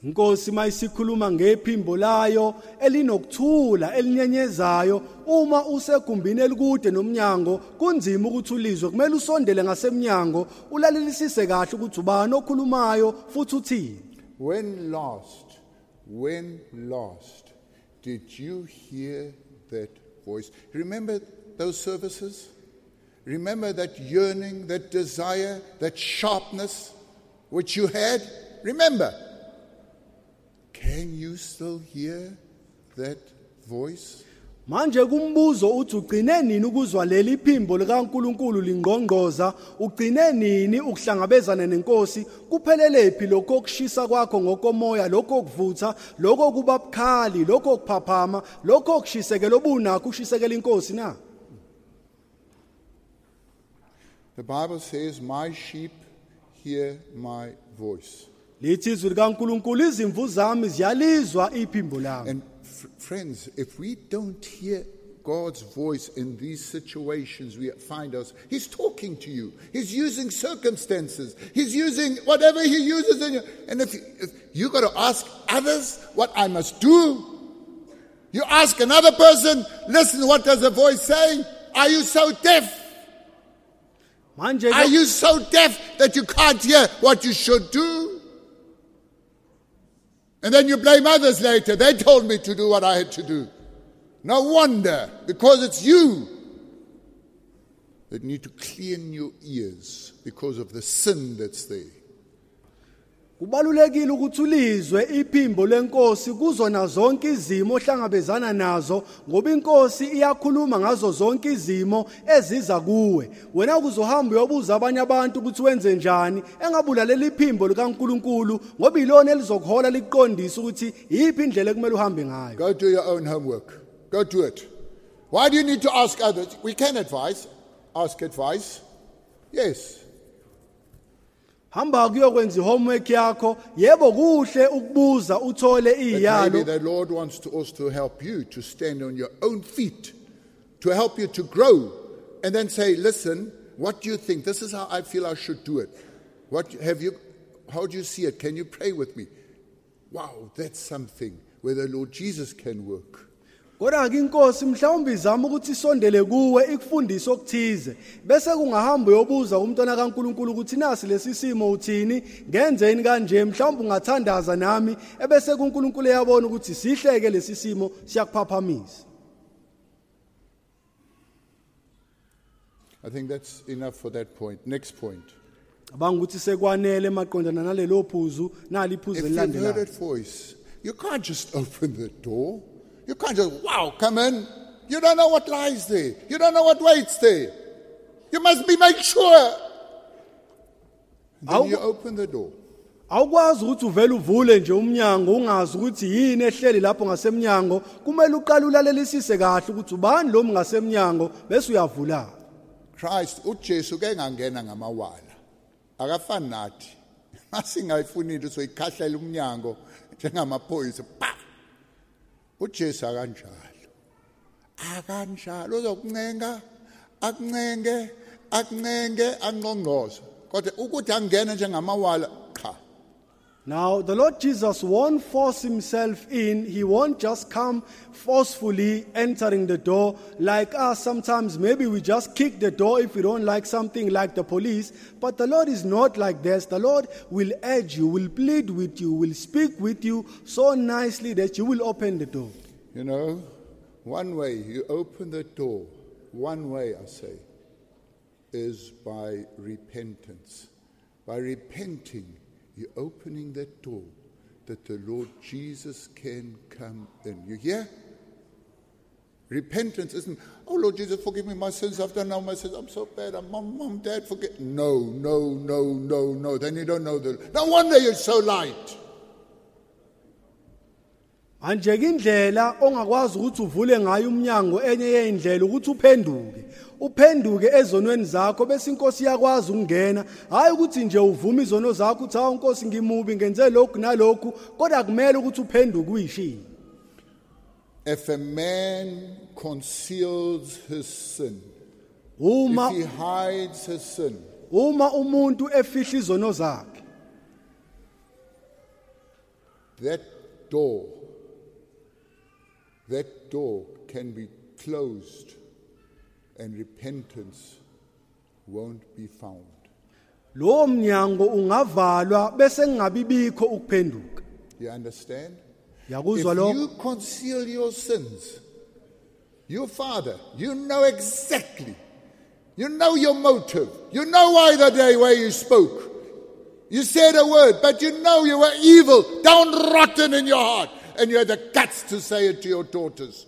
Inkosi mayisikhuluma ngephimbo layo elinokuthula elinyenyezayo uma usegumbini elikude nomnyango kunzima ukuthi ulizwe kumele usondele ngasemnyango ulalelisise kahle ukuthi ubani okhulumayo futhi uthini When last, when last did you hear that voice? Remember those services? Remember that yearning, that desire, that sharpness which you had? Remember. Can you still hear that voice? manje kumbuzo uthi ugcine nini ukuzwa leli phimbo likaNkuluNkulu lingqongqoza ugcine nini ukuhlangabezana nenkosi kuphelelepi lokho okushisa kwakho ngokomoya lokho okuvutha lokho kuba bukhali lokho okuphaphama lokho okushisekela obunakho ushisekela inkosi na The Bible says, My sheep hear my voice. Lithi izwi likaNkuluNkulu izimvu zami ziyalizwa iphimbo lami And f- friends, if we don't hear God's voice in these situations we find us, He's talking to you. He's using circumstances. He's using whatever He uses in you. And if, if you got to ask others what I must do, you ask another person, listen, what does the voice say? Are you so deaf? manje Are you so deaf that you can't hear what you should do? And then you blame others later. They told me to do what I had to do. No wonder, because it's you that need to clean your ears because of the sin that's there. Kubalulekile ukuthi ulizwe iphimbo lenkosi kuzona zonke izimo ohlangabezana nazo ngoba inkosi iyakhuluma ngazo zonke izimo eziza kuwe wena kuzohamba uyobuza abanye abantu ukuthi wenze njani engabulalela iphimbo likaNkuluNkulu ngoba ilona elizokuhola liqondisa ukuthi yipi indlela ekumele uhambe ngayo Go do your own homework. Go do it. Why do you need to ask others? We can advise. Ask advice. Yes. Hamba kuyokwenza ihomework yakho yebo kuhle ukubuza uthole But maybe iyalo the Lord wants to also help you to stand on your own feet, to help you to grow, and then say, "Listen, what do you think? This is how I feel I should do it. What have you? How do you see it? Can you pray with me? Wow, that's something where the Lord Jesus can work." Kodwa ke inkosi mhlawumbe izama ukuthi isondele kuwe ikufundise okuthize bese kungahamba uyobuza umntwana kaNkuluNkulu ukuthi nasi lesi simo uthini ngenzeni kanje mhlawumbe ungathandaza nami ebese kuNkulunkulu eyabona ukuthi sihleke lesi simo siyakuphaphamisa I think that's enough for that point. Next point. abanga ukuthi sekwanele maqondana nalelo phuzu nali heard elilandelayo you can't just *laughs* open the door. You can't just, wow, come in. You don't know what lies there. You don't know what waits there. You must be make sure. Then Awu- you open the door. awukwazi ukuthi uvele uvule nje umnyango ungazi ukuthi yini ehleli lapho ngasemnyango kumele uqale ulalelisise kahle ukuthi ubani lo ngasemnyango bese uyavula Christ uJesu ke ngangena ngamawala. Akafani nathi. *laughs* Masingayifunile soyikhahlela umnyango njengamaphoyisa. Pa! uJesu akanjalo. Akanjalo uzokuncenga, akuncenge, akuncenge, anqongqoze. Kodwa ukuthi angene njengamawala. Now, the Lord Jesus won't force himself in. He won't just come forcefully entering the door like us. Sometimes maybe we just kick the door if we don't like something like the police. But the Lord is not like this. The Lord will urge you, will plead with you, will speak with you so nicely that you will open the door. You know, one way you open the door, one way I say, is by repentance. By repenting, you're opening that door that the Lord Jesus can come in. You hear? Repentance isn't, oh Lord Jesus, forgive me my sins. I've done all my sins. I'm so bad. I'm mom, mom, dad, forget. No, no, no, no, no. Then you don't know the. No wonder you're so light. ongakwazi ukuthi uvule ngayo umnyango enye ukuthi uphenduke uphenduke ezonweni zakho bese inkosi yakwazi ukungena. Hayi ukuthi nje uvume izono zakho uthi hawu inkosi ngimubi ngenze lokhu nalokhu kodwa kumele ukuthi uphenduke uyishini. If a man conceals his sin, uma if he hides his sin, uma umuntu efihla izono zakhe that door, that door can be closed. And repentance won't be found. lo mnyango ungavalwa bese ngingabibikho ukuphenduka You understand? If lokho you conceal your sins, your father, you know exactly. You know your motive. You know why the day where you spoke. You said a word, but you know you were evil, down rotten in your heart, and you had the guts to say it to your daughters.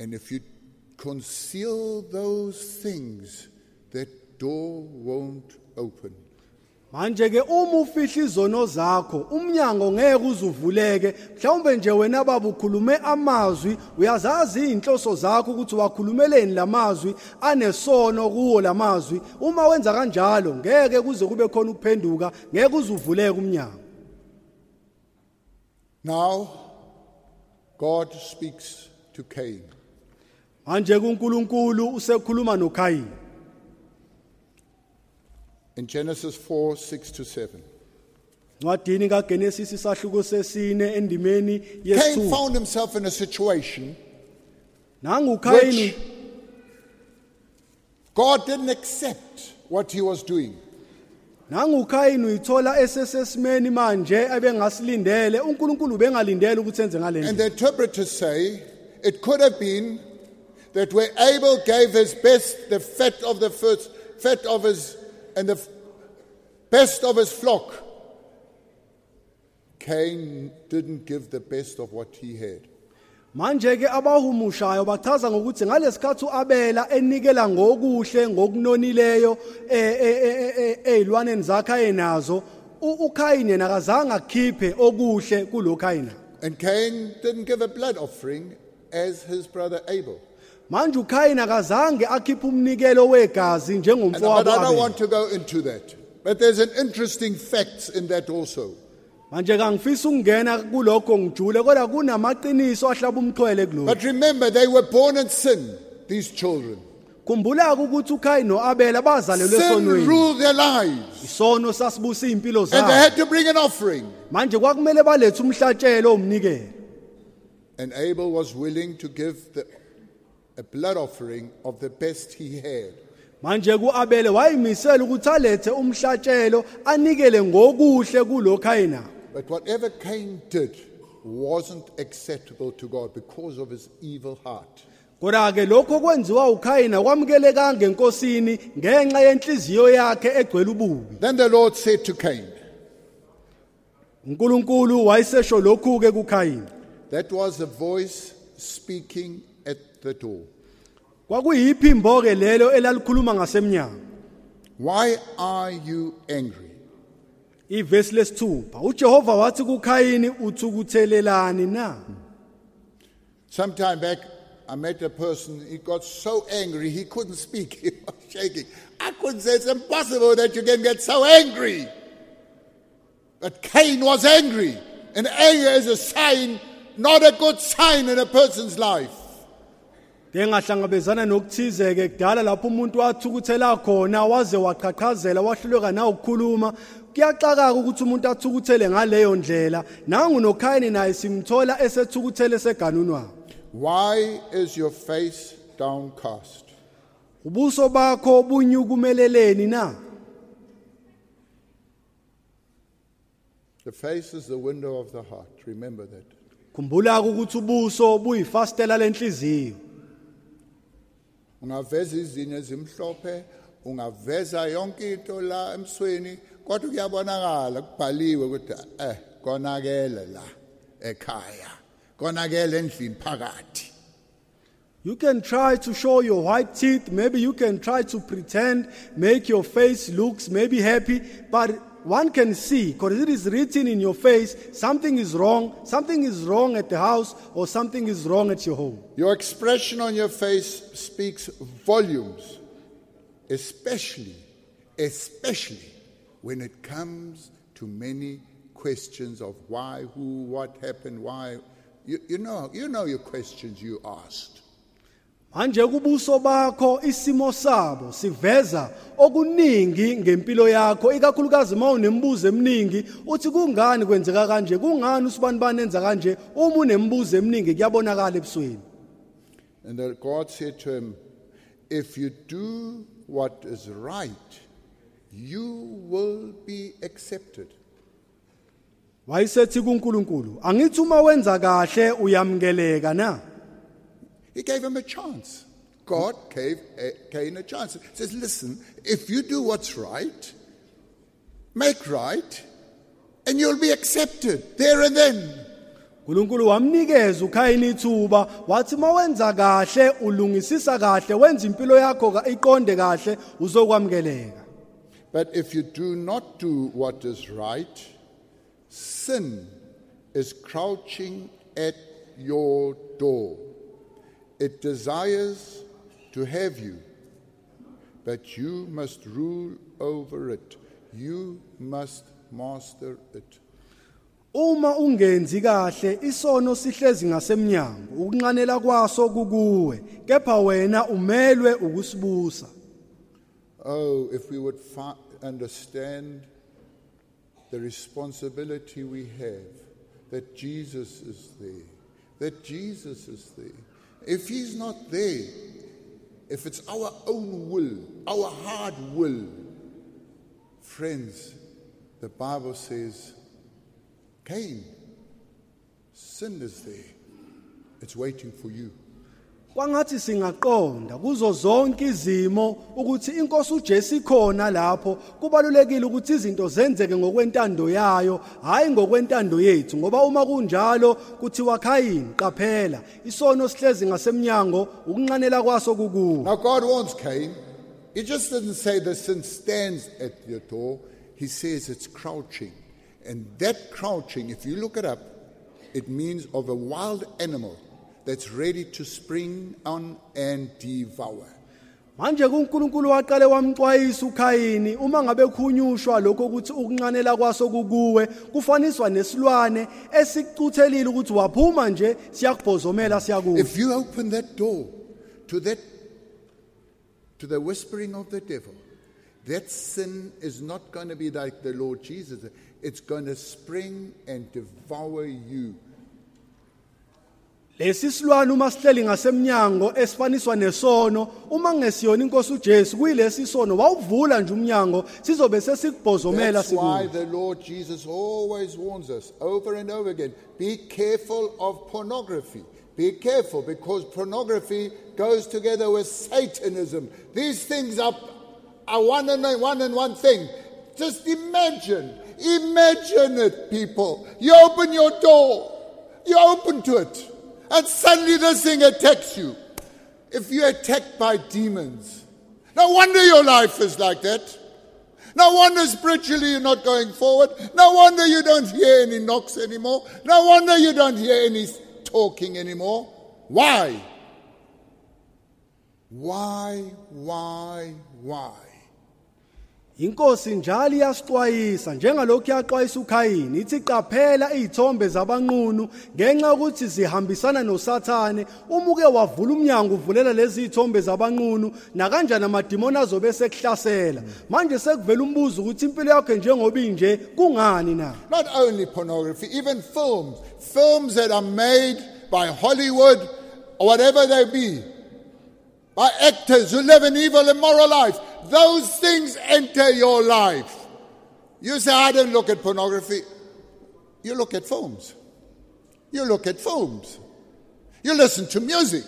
And if you conceal those things, that door won't open. manje ke uma ufihla izono zakho umnyango ngeke uzuvuleke mhlawumbe nje wena baba ukhulume amazwi uyazazi inhloso zakho ukuthi wakhulumeleni lamazwi anesono kuwo lamazwi uma wenza kanjalo ngeke kuze kube khona ukuphenduka ngeke uzuvuleke umnyango Now, God speaks to Cain. Manje kuNkulunkulu usekhuluma noKhayini In Genesis 4 6 to 7. ncwadini kaGenesis isahluko sesine endimeni Cain yesithupa found himself in a situation nangu uKhayini which God didn't accept what he was doing. nangu uKhayini uyithola esesesimeni manje ebengasilindele uNkulunkulu bengalindele ukuthi enze And ngalendlela the interpreters say it could have been that where Abel gave his best, the fat of the first, fat of his, and the best of his flock, Cain didn't give the best of what he had. manje ke abahumushayo bachaza ngokuthi ngalesikhathi uAbela enikela ngokuhle ngokunonileyo eh, eh, eh, ezilwaneni zakhe ayenazo u- uKhayini yena akazange akhiphe okuhle kuloKhayina And Cain didn't give a blood offering as his brother Abel. Manje uKhayini akazange akhiphe umnikelo wegazi And, njengomfowabo but I don't uAbela. want to go into that. But there's an interesting fact in that also. manje kangifisa ukungena kulokho ngijule kodwa kunamaqiniso ahlaba umxhwele kulokho But remember, they were born in sin, these children. khumbula ukuthi uKhayini noAbela bazalelwe Sin esonweni ruled their lives. isono sasibusa impilo And they zabo had to bring an offering. manje kwakumele balethe umhlatshelo omnikelo And Abel was willing to give the, a blood offering of the best he had. manje kuAbele wayimisela ukuthi alethe umhlatshelo anikele ngokuhle kuloKhayina But whatever Cain did wasn't acceptable to God because of his evil heart. kodwa ke lokho kwenziwa uKhayina kwamukeleka ngenkosini ngenxa yenhliziyo yakhe egcwele ububi Then the Lord said to Cain, uNkulunkulu wayesesho lokhu ke kuKhayini That was a voice speaking the door. kwakuyiphi imboke lelo elalikhuluma ngasemnyango Why are you angry? ivesi lesithupha uJehova wathi kuKhayini uthukuthelelani na Some time back, I met a person, he got so angry he couldn't speak. *laughs* He was shaking. I couldn't say it's impossible that you can get so angry. But Cain was angry. And anger is a sign, not a good sign in a person's life. Ngeke ngahlangabezana nokuthize ke kudala lapho umuntu wathukuthela khona waze waqhaqhazela wahluleka na ukukhuluma kuyaxaka ukuthi umuntu athukuthele ngaleyo ndlela nangu noKhayini naye simthola esethukuthele seganunwa Why is your face downcast? ubuso bakho bunyukumeleleni na The face is the window of the heart. Remember that. khumbula ukuthi ubuso buyifastela lenhliziyo ungaveza izinyo ezimhlophe ungaveza yonke into la emsweni kodwa kuyabonakala kubhaliwe ukuthi eh konakele la ekhaya konakele endlini phakathi You can try to show your white teeth. Maybe you can try to pretend, make your face looks maybe happy, but one can see because it is written in your face something is wrong, something is wrong at the house or something is wrong at your home. Your expression on your face speaks volumes, especially, especially when it comes to many questions of why, who, what happened, why. You, you, know, you know your questions you asked. Manje kubuso bakho isimo sabo siveza okuningi ngempilo yakho. Ikakhulukazi uma unembuzo eminingi uthi kungani kwenzeka kanje kungani usibani banenza kanje uma unembuzo eminingi kuyabonakala ebusweni. And then God said to him, If you do what is right, you will be accepted. wayesethi kuNkulunkulu angithi uma wenza kahle uyamukeleka na? He gave him a chance. God gave a, Cain a chance. He says, Listen, if you do what's right, make right, and you'll be accepted there and then. uNkulunkulu wamnikeza uKhayini ithuba wathi mawenza kahle ulungisisa kahle wenza impilo yakho iqonde kahle uzokwamukeleka But if you do not do what is right, sin is crouching at your door. It desires to have you, but you must rule over it. You must master it. Uma ungenzi kahle isono sihlezi ngasemnyango ukunqanela kwaso kukuwe kepha wena umelwe ukusibusa Oh, if we would fi- understand the responsibility we have that Jesus is there, that Jesus is there. If He's not there, if it's our own will, our hard will, friends, the Bible says, Cain, sin is there. It's waiting for you. Kwangathi singaqonda kuzo zonke izimo ukuthi inkosi uJesu ikhona lapho kubalulekile ukuthi izinto zenzeke ngokwentando yayo hayi ngokwentando yethu ngoba uma kunjalo kuthiwa Khayini qaphela isono sihlezi ngasemnyango ukunqanela kwaso kukuwe Now, God warns Cain. He just doesn't say the sin stands at your door, He says it's crouching. And that crouching, if you look it up, it means of a wild animal that's ready to spring on and devour. manje kuNkulunkulu waqale wamxwayisa uKhayini uma ngabe khunyushwa lokho ukuthi ukunqanela kwaso kukuwe kufaniswa nesilwane esicuthelile ukuthi waphuma nje siyakubhozomela siyakuwe If you open that door to that to the whispering of the devil, that sin is not going to be like the Lord Jesus. It's going to spring and devour you. Lesi silwane uma sihleli ngasemnyango esifaniswa nesono uma ngesiyona inkosi uJesu kuyilesi sono wawuvula nje umnyango sizobe sesikubhozomela That's why the Lord Jesus always warns us over and over again be careful of pornography. Be careful because pornography goes together with Satanism. These things are, are one, and one and one thing. Just imagine, imagine it, people. You open your door, you open to it, and suddenly this thing attacks you. If you're attacked by demons, no wonder your life is like that. No wonder spiritually you're not going forward. No wonder you don't hear any knocks anymore. No wonder you don't hear any talking anymore. Why? Why, why, why? Inkosi njalo iyasixwayisa njengalokhu yaxwayisa uKhayini. Ithi qaphela izithombe zabanqunu ngenxa yokuthi zihambisana noSathane. Uma uke wavula umnyango uvulela lezi izithombe zabanqunu na kanjani amadimoni azobe sekuhlasela manje sekuvela umbuzo ukuthi impilo yakho njengoba inje kungani na? Not only pornography, even films. Films that are made by Hollywood or whatever they be, by actors who live an evil, immoral life. Those things enter your life. You say, I don't look at pornography. You look at films. You look at films. You listen to music.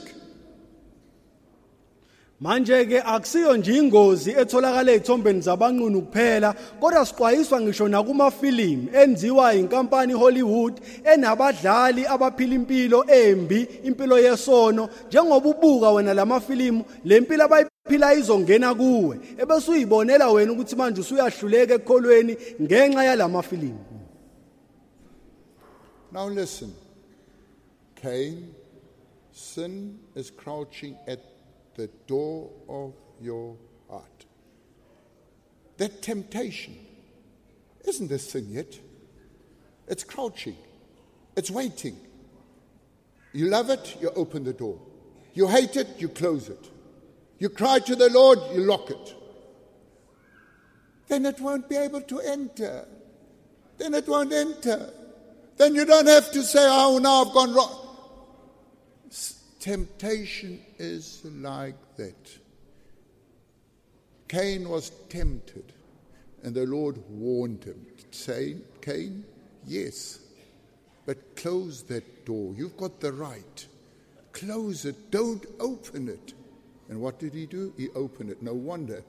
Manje ke akusiyo nje ingozi etholakala ezithombeni zabanqunu kuphela kodwa siqwayiswa ngisho nakumafilimu enziwa inkampani Hollywood enabadlali abaphila impilo embi impilo yesono njengoba ubuka wena lamafilimu lempilo abayiphila izongena kuwe ebese uyibonela wena ukuthi manje usuyahluleka ekukholweni ngenxa yalamafilimu Now listen. Cain, sin is crouching at the door of your heart. That temptation isn't a sin yet. It's crouching. It's waiting. You love it, you open the door. You hate it, you close it. You cry to the Lord, you lock it. Then it won't be able to enter. Then it won't enter. Then you don't have to say, oh, now I've gone wrong. Temptation is like that. Cain was tempted, and the Lord warned him, saying, Cain, yes, but close that door. You've got the right. Close it, don't open it. And what did he do? He opened it. No wonder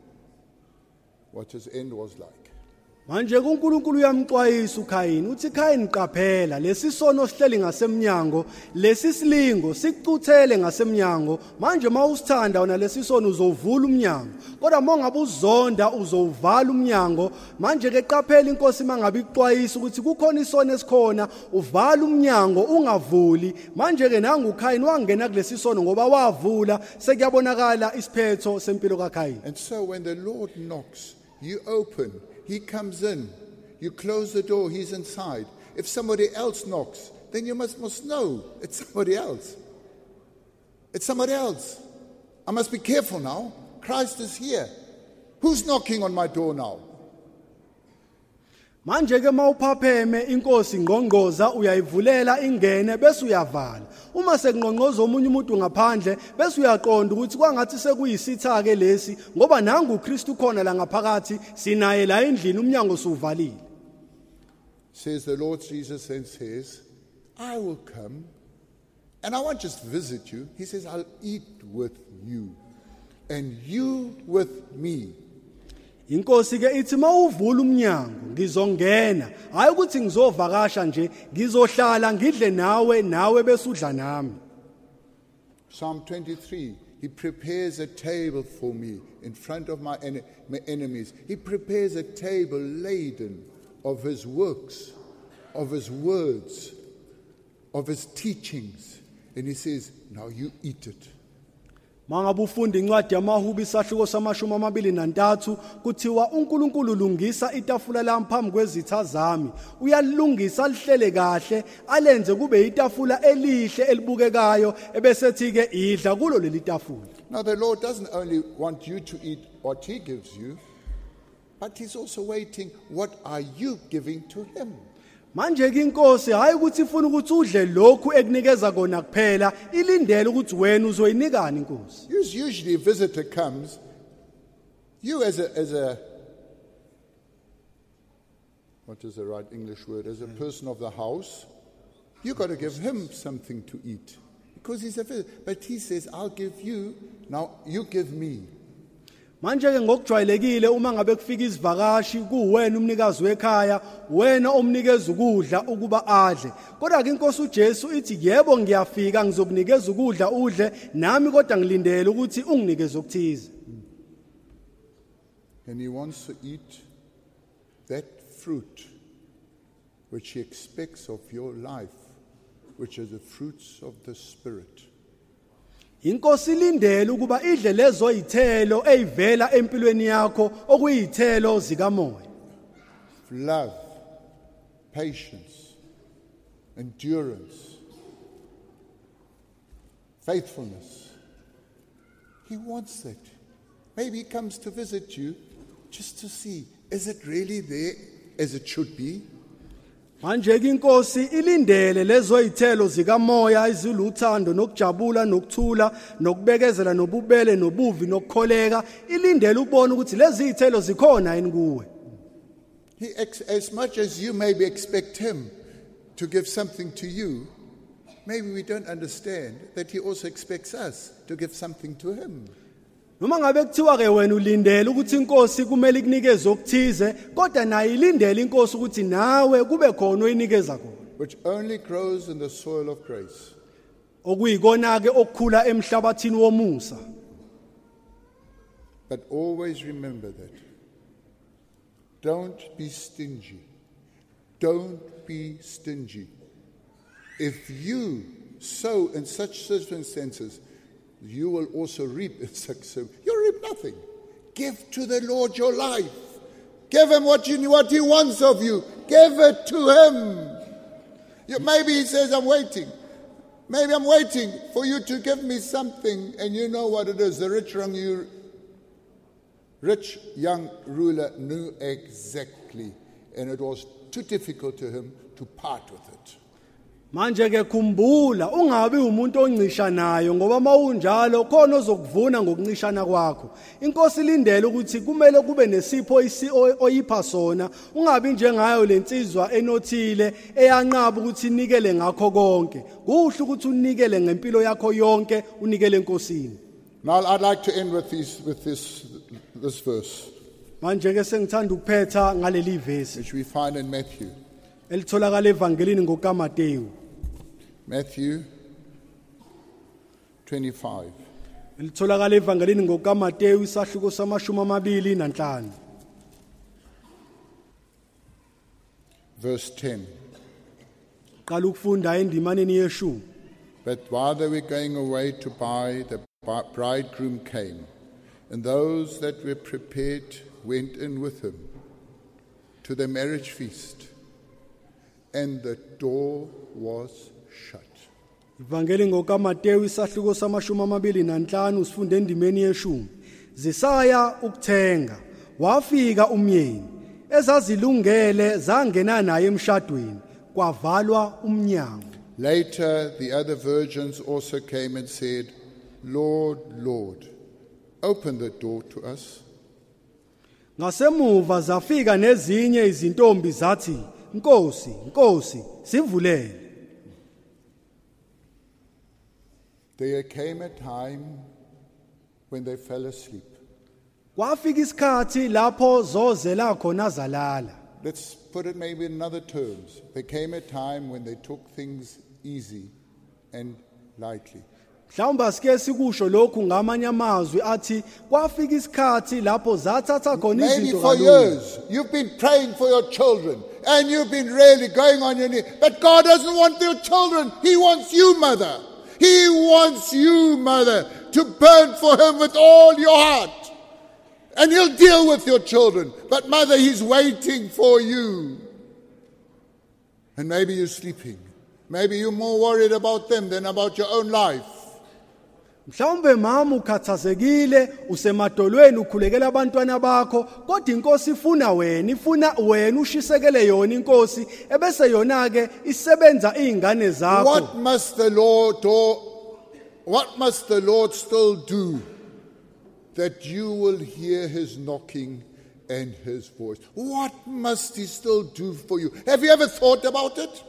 what his end was like. Manje kuNkulunkulu uyamxwayisa uKhayini uthi Khayini qaphela lesisono sihleli ngasemnyango lesi silingo sikucuthele ngasemnyango. Manje mawusithanda wona lesisono uzovula umnyango. Kodwa mongabe uzonda uzowuvala umnyango. Manje ke qaphela inkosi mangabe ixwayisa ukuthi kukhona isono esikhona uvala umnyango ungavuli. Manje ke nangu uKhayini wangena kulesi sono ngoba wavula sekuyabonakala isiphetho sempilo kaKhayini And so when the Lord knocks, you open, He comes in. You close the door, He's inside. If somebody else knocks, then you must, must know it's somebody else. It's somebody else. I must be careful now. Christ is here. Who's knocking on my door now? Manje ke mawuphapheme inkosi ngqongqoza uyayivulela ingene bese uyavala uma sekungqongqoza omunye umuntu ngaphandle bese uyaqonda ukuthi kwangathi sekuyisitha ke lesi ngoba nangu uKristu khona la ngaphakathi sinaye la endlini umnyango suvalile Says the Lord Jesus and says, I will come and I won't just visit you. He says, I'll eat with you and you with me. Inkosi ke ithi mawuvula umnyango ngizongena hayi ukuthi ngizovakasha nje ngizohlala ngidle nawe nawe nami Psalm 23 He prepares a table for me in front of my, ene- my enemies. He prepares a table laden of His works, of His words, of His teachings. And He says, Now you eat it. Mangabe ufunda incwadi yamahubi isahluko samashumi amabili nantathu kuthiwa uNkulunkulu lungisa itafula lami phambi kwezitha zami uyalungisa lihlele kahle alenze kube itafula elihle elibukekayo ebesethi ke idla kulo leli tafula Now, the Lord doesn't only want you to eat what He gives you, but He's also waiting, what are you giving to Him? Manje ke inkosi hayi ukuthi ifuna ukuthi udle lokhu ekunikeza kona kuphela ilindele ukuthi wena uzoyinikani inkosi Us- Usually, a visitor comes, you as a, as a what is the right English word? As a mm. person of the house, you've got to give him something to eat because he's a visitor. But he says, I'll give you, now you give me. Manje ke ngokujwayelekile uma ngabe kufika izivakashi kuwena umnikazi wekhaya wena omnikeza ukudla ukuba adle kodwa ke inkosi uJesu ithi yebo ngiyafika ngizokunikeza ukudla udle nami kodwa ngilindele ukuthi unginikeze okuthize And he wants to eat that fruit which he expects of your life, which are the fruits of the Spirit. Inkosi ilindele ukuba idle lezo izithelo ezivela empilweni yakho okuyizithelo zikamoya love, patience, endurance, faithfulness. He wants that. Maybe he comes to visit you just to see is it really there as it should be? Manje ke inkosi ilindele lezo izithelo zikamoya eziluthando nokujabula nokuthula nokubekezela nobubele nobuvi nokukholeka ilindele ukubona ukuthi lezi izithelo zikhona yini kuwe He, as much as you maybe expect him to give something to you, maybe we don't understand that he also expects us to give something to him. Noma ngabe kuthiwa ke wena ulindele ukuthi inkosi kumele ikunikeze okuthize kodwa nayo ilindele inkosi ukuthi nawe kube khona oyinikeza khona which only grows in the soil of grace. okuyikona ke okukhula emhlabathini womusa But always remember that. Don't be stingy. Don't be stingy. If you sow in such circumstances, you will also reap in *laughs* success. You reap nothing. Give to the Lord your life. Give him what you what he wants of you. Give it to him. You, maybe he says, "I'm waiting." Maybe I'm waiting for you to give me something, and you know what it is. The rich young you rich young ruler knew exactly, and it was too difficult to him to part with it. Manje ke khumbula ungabi umuntu oncisha nayo ngoba mawunjalo khona ozokuvuna ngokuncishana kwakho. Inkosi ilindele ukuthi kumele kube nesipho oyipha sona ungabi njengayo lensizwa enothile eyanqaba ukuthi inikele ngakho konke. Kuhle ukuthi unikele ngempilo yakho yonke unikele enkosini. Now, I'd like to end with, these, with this, this verse, manje ke sengithanda ukuphetha ngaleli vesi. Which we find in Matthew. elitholakala evangelini ngokaMateyu Matthew 25. elitholakala evangelini ngokaMateyu isahluko samashumi amabili nanhlanu Verse 10. qala ukufunda endimaneni yeshumi But while they were going away to buy, the bridegroom came, and those that were prepared went in with him to the marriage feast, and the door was shut. ivangeli ngokaMateyu isahluko samashumi amabili nanhlanu sifunde endimeni yeshumi zisaya ukuthenga wafika umyeni ezazilungele zangena naye emshadweni kwavalwa umnyango Later, the other virgins also came and said, Lord, Lord, open the door to us. ngasemuva zafika nezinye izintombi zathi Nkosi Nkosi sivulele There came a time when they fell asleep. kwafika isikhathi lapho zozela khona zalala Let's put it maybe in other terms. There came a time when they took things easy and lightly. mhlawumbe sike sikusho lokhu ngamanye amazwi athi kwafika isikhathi lapho zathatha khona Maybe izinto for years you've been praying for your children and you've been really going on your knees. But God doesn't want your children. He wants you, mother. He wants you, mother, to burn for Him with all your heart. And He'll deal with your children. But, mother, He's waiting for you. And maybe you're sleeping. Maybe you're more worried about them than about your own life. Mhlawumbe mama ukhathazekile ukhulekela abantwana bakho kodwa inkosi ifuna wena ifuna wena ushisekele yona inkosi ebese yona ke isebenza What must the Lord do? What must the Lord still do that you will hear his knocking and his voice? What must he still do for you? Have you ever thought about it?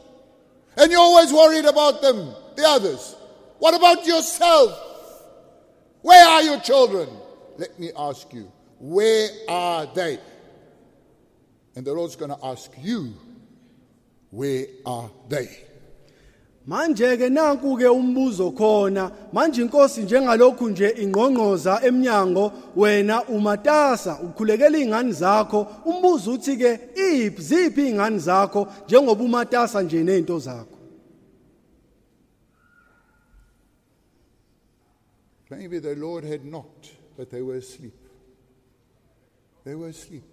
And you're always worried about them, the others. What about yourself? Where are your children? Let me ask you, where are they? And the Lord's going to ask you, where are they? manje ke nanku ke umbuzo khona manje inkosi njengalokhu nje ingqongqoza eminyango wena umatasa ukhulekela izingane zakho umbuzo uthi ke iphi ziphi izingane zakho njengoba umatasa nje nezinto zakho Maybe the Lord had knocked, but they were asleep. They were asleep.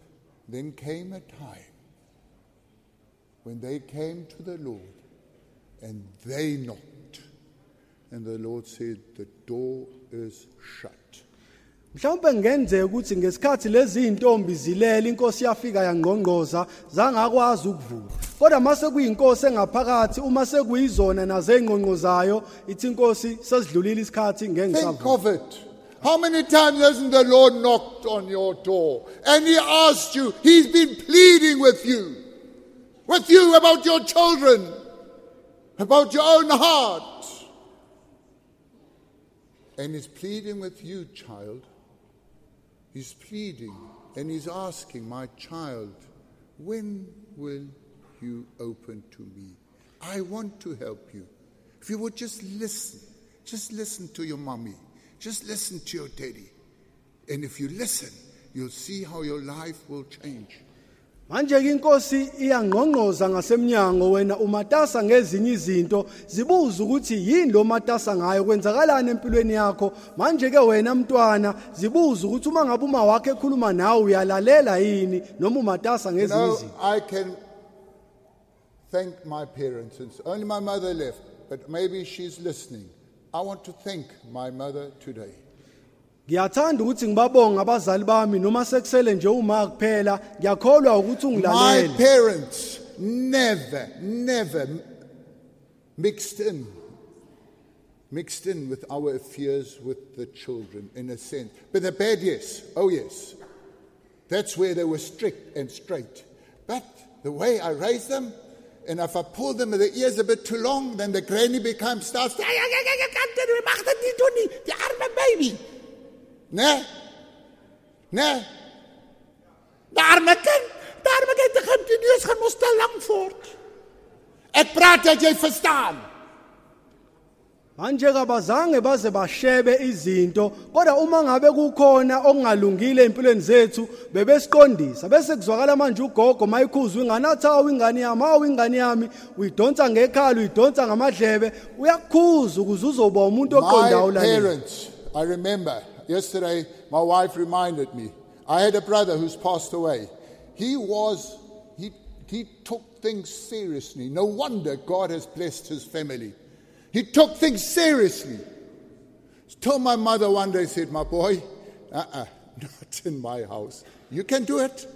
Then came a time when they came to the Lord and they knocked. And the Lord said, The door is shut. mhlawumbe ngenzeka ukuthi ngesikhathi lezi zilele inkosi yafika yangqongqoza zangakwazi ukuvula kodwa mase kuyinkosi engaphakathi uma sekuyizona ithi inkosi sesidlulile isikhathi ngeke Think of it. How many times hasn't the Lord knocked on your door and He asked you, He's been pleading with you, with you about your children, about your own heart. And He's pleading with you, child, He's pleading and he's asking, My child, when will you open to me? I want to help you. If you would just listen, just listen to your mommy, just listen to your daddy. And if you listen, you'll see how your life will change. manje ke inkosi iyangqongqoza ngasemnyango wena umatasa ngezinye izinto zibuza ukuthi yini lo matasa ngayo kwenzakalani empilweni yakho manje ke wena mntwana zibuza ukuthi uma ngabe uma wakhe ekhuluma nawe uyalalela yini noma umatasa ngezinye izinto I can thank my parents. It's only my mother left, but maybe she's listening. I want to thank my mother today. ngiyathanda ukuthi ngibabonge abazali bami noma sekusele nje uma kuphela ngiyakholwa ukuthi My ungilalele parents never, never mixed in, mixed in with our affairs with the children in a sense. But the bad, yes. Oh, yes. That's where they were strict and straight. But the way I raised them, and if I pull them the ears a bit too long, then the granny becomes starts. "Ja, ja, ja, ja, ja, kan dit, we mag dit niet doen nie. Die arme baby. Nee? Nee? Die arme kind. Die arme kind, die continues gaan ons te lang voort. Ek praat dat jy verstaan. Manje kabazange baze bashebe izinto kodwa uma ngabe kukhona okungalungile empilweni zethu bebesiqondisa bese kuzwakala manje ugogo athi awu ingane yami awu ingane yami uyidonsa ngekhala uyidonsa ngamadlebe uyakukhuza ukuze uzoba umuntu oqondayo parents, I remember yesterday, my wife reminded me. I had a brother who's passed away. He was, he, he took things seriously. No wonder God has blessed his family. He took things seriously. He Told my mother one day, said, My boy, uh uh *laughs* not in my house. You can do it.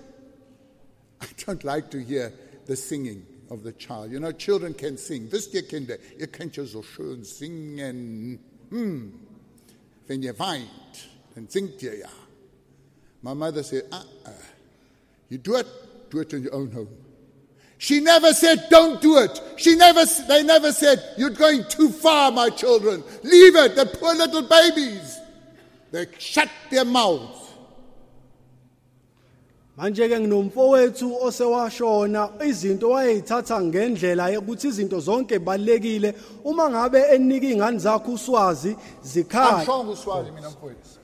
I don't like to hear the singing of the child. You know, children can sing. Wisst ihr Kinder, ihr könnt ja so schön singen. Hm. Wenn ihr weint, dann singt ihr ja. My mother said, uh-uh. You do it, do it in your own home. She never said, don't do it. She never, they never said, you're going too far, my children. Leave it, the poor little babies. They shut their mouths. manje ke nginomfowethu osewashona izinto wayezithatha ngendlela yokuthi izinto zonke balekile uma ngabe enika ingane zakhe uswazi zikhaya Angishongo uswazi mina mfowethu.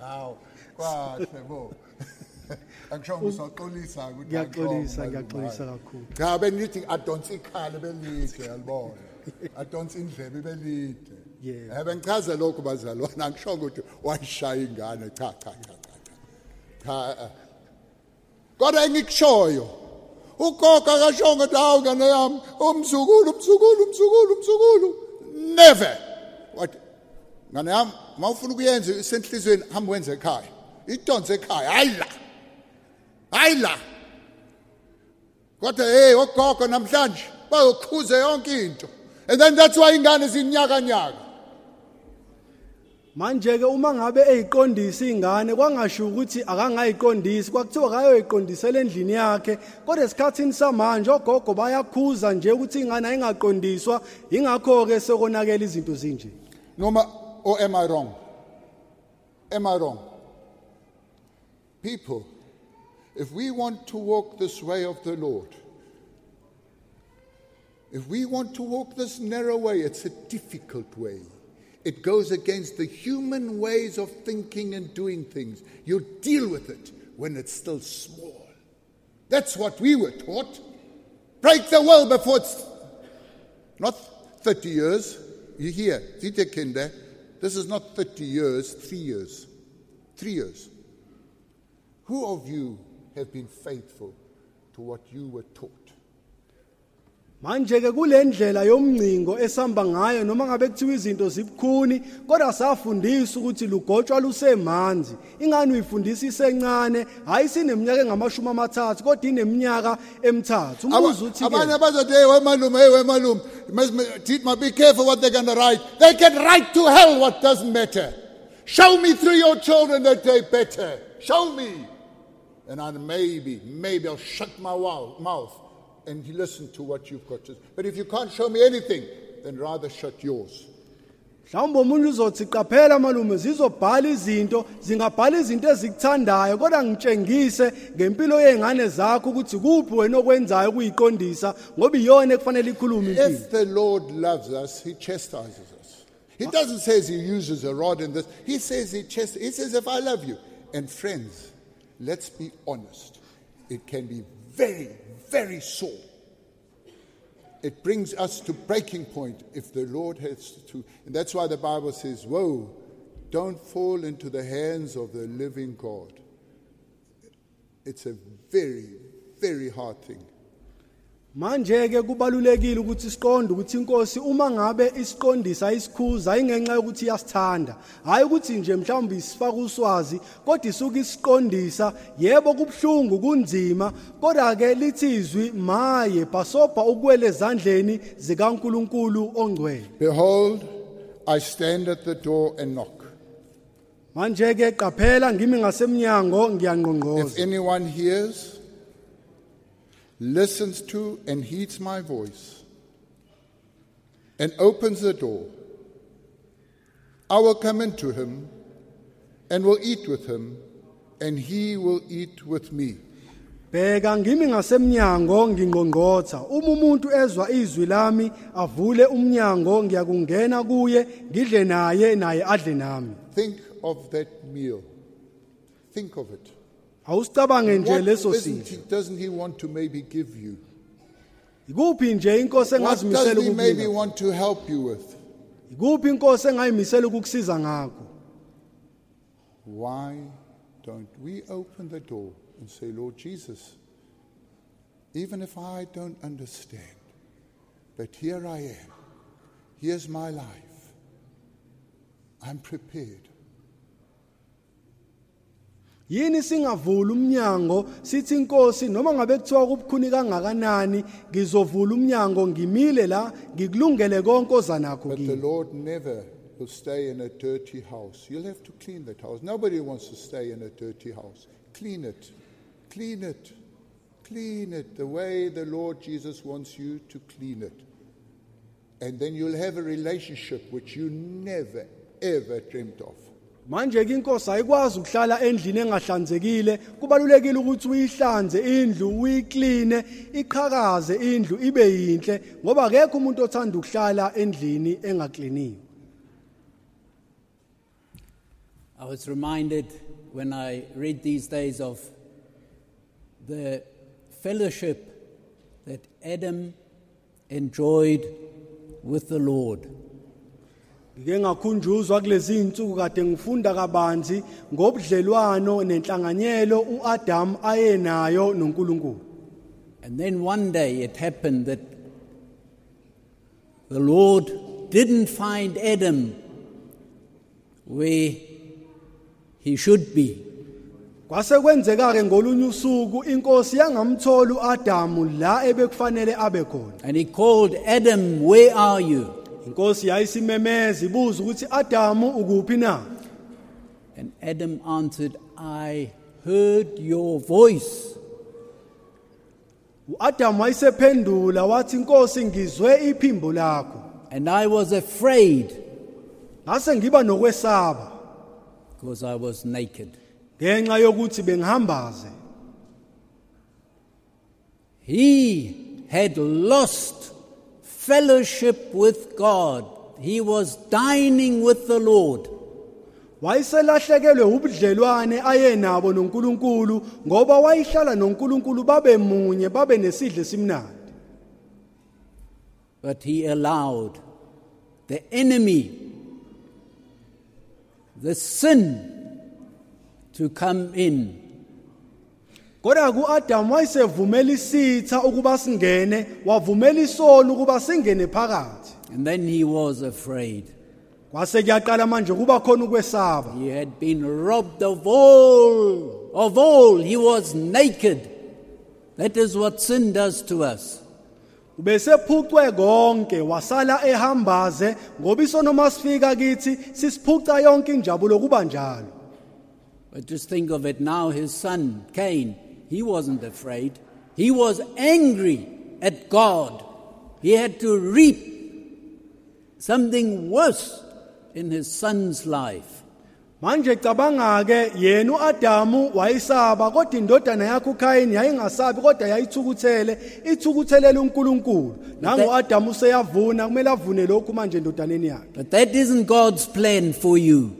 *laughs* Hawu, kwahle bo. *laughs* Angishongo usaxolisa ukuthi ngiyaxolisa ngiyaxolisa kakhulu Cha benithi adonsa ikhala belide yalibona. Adonsa indlebe belide. Yebo. Eh bengichaza lokho bazalwana angishongo ukuthi wayishaya ingane cha cha cha cha. Cha. eh. Kodwa engikushoyo ugogo akashongo ukuthi hawu ngane yami umzukulu umzukulu umzukulu umzukulu never what ngane yami mawufuna ukuyenza isenhlizweni hamba wenze ekhaya idonse ekhaya hayi la hayi la. Kodwa hey ogogo namhlanje bayokhuza yonke into. And then that's why ingane zinyaka nyaka manje ke uma ngabe eyiqondisa ingane kwangasho ukuthi akangayiqondisi kwakuthiwa kayoyiqondisela endlini yakhe. Kodwa esikhathini samanje ogogo bayakhuza nje ukuthi ingane ayingaqondiswa. Ingakho ke sekonakela izinto zinje noma or am i wrong? Am i wrong? People if we want to walk this way of the lord if we want to walk this narrow way it's a difficult way it goes against the human ways of thinking and doing things you deal with it when it's still small that's what we were taught break the will before it's not 30 years. You hear, Kinder, this is not 30 years, three years. Three years. Who of you have been faithful to what you were taught? manje ke kulendlela yomncingo esamba ngayo noma ngabe kuthiwa izinto zibukhuni kodwa safundisa ukuthi lugotshwa lusemanzi ingane uyifundisa isencane hayi sineminyaka engamashumi amathathu kodwa ineminyaka emithathu umbuzo uthi Abanye abazothi, hey, wemalume, hey, wemalume, must ma- be careful what they're going to write. They can write to hell what doesn't matter. Show me through your children that they're better. Show me. And I maybe, maybe I'll shut my mouth and listen to what you've got to say. But if you can't show me anything, then rather shut yours. mhlawumbe omunye uzothi qaphela malume zizobhala izinto zingabhala izinto ezikuthandayo kodwa ngitshengise ngempilo yezingane zakho ukuthi kuphi wena okwenzayo kuyiqondisa ngoba iyona ekufanele ikhulume impilo If the Lord loves us, He chastises us. He doesn't say He uses a rod in this. He says He chastises. He says, if I love you. And friends, let's be honest. It can be very, very sore. It brings us to breaking point if the Lord has to. And that's why the Bible says, Whoa, don't fall into the hands of the living God. It's a very, very hard thing. Manje ke kubalulekile ukuthi siqonde ukuthi inkosi uma ngabe isiqondisa isikhuza ingenxa yokuthi iyasithanda. Hayi ukuthi nje mhlawumbe isifaka uswazi kodwa isuka isiqondisa yebo kubhlungu kunzima. Kodwa ke lithi izwi maye basobha ukuwele ezandleni zikaNkuluNkulu ongcwele. Behold, I stand at the door and knock. manje ke qaphela ngimi ngasemnyango If ngiyangqongqoza anyone hears, listens to, and heeds my voice, and opens the door, I will come into him and will eat with him, and he will eat with me. Bheka ngimi ngasemnyango ngingqongqotha uma umuntu ezwa izwi lami avule umnyango ngiyakungena kuye ngidle naye naye adle nami Think of that meal. Think of it. Awusicabange nje What leso sidlo doesn't he want to maybe give you? ikuphi nje inkosi What engazimisela doesn't he maybe ukukunika want to help you with? ikuphi inkosi engayimisela ukukusiza ngakho Why don't we open the door and say, Lord Jesus, even if I don't understand, but here I am, here's my life, I'm prepared. Yini singavula umnyango sithi inkosi noma ngabe kuthiwa kubukhuni kangakanani ngizovula umnyango ngimile la ngikulungele konke oza nakho But the kimi Lord never will stay in a dirty house. You'll have to clean that house. Nobody wants to stay in a dirty house. Clean it. Clean it. Clean it the way the Lord Jesus wants you to clean it. And then you'll have a relationship which you never, ever dreamt of. Manje ke inkosi ayikwazi ukuhlala endlini engahlanzekile kubalulekile ukuthi uyihlanze indlu uyikline iqhakaze indlu ibe yinhle ngoba akekho umuntu othanda ukuhlala endlini engakliniwe I was reminded when I read these days of the fellowship that Adam enjoyed with the Lord. Ngike ngakhunjuzwa kulezi insuku kade ngifunda kabanzi ngobudlelwano nenhlanganyelo uAdam ayenayo noNkulunkulu And then one day it happened that the Lord didn't find Adam where he should be. kwase kwenzeka ke ngolunye usuku inkosi yangamthola uAdamu la ebekufanele abe khona And he called Adam, Where are you? Inkosi yayisimemeza ibuza ukuthi Adamu ukuphi na? And Adam answered, I heard your voice. uAdam wayesephendula wathi inkosi ngizwe iphimbo lakho. And I was afraid. Ngase ngiba nokwesaba. Because I was naked. ngenxa yokuthi bengihambaze. He had lost fellowship with God. He was dining with the Lord. wayeselahlekelwe ubudlelwane ayenabo noNkulunkulu ngoba wayihlala noNkulunkulu babe munye babe nesidle simnandi But he allowed the enemy, the sin, to come in. Kodwa kuAdam wayesevumela isitha ukuba singene wavumela isono ukuba singene phakathi And then he was afraid. kwase kuyaqala manje kuba khona ukwesaba He had been robbed of all, of all. He was naked. That is what sin does to us. ubesephucwe konke wasala ehambaze ngoba isono masifika kithi sisiphuca yonke injabulo kuba njalo But just think of it now, his son, Cain, he wasn't afraid. He was angry at God. He had to reap something worse in his son's life. manje cabanga ke yena uAdamu wayisaba kodwa indodana yakhe uKayini yayingasabi kodwa yayithukuthele ithukuthelele uNkulunkulu nango Adamu useyavuna kumele avune lokhu manje endodaneni yakhe But that isn't God's plan for you.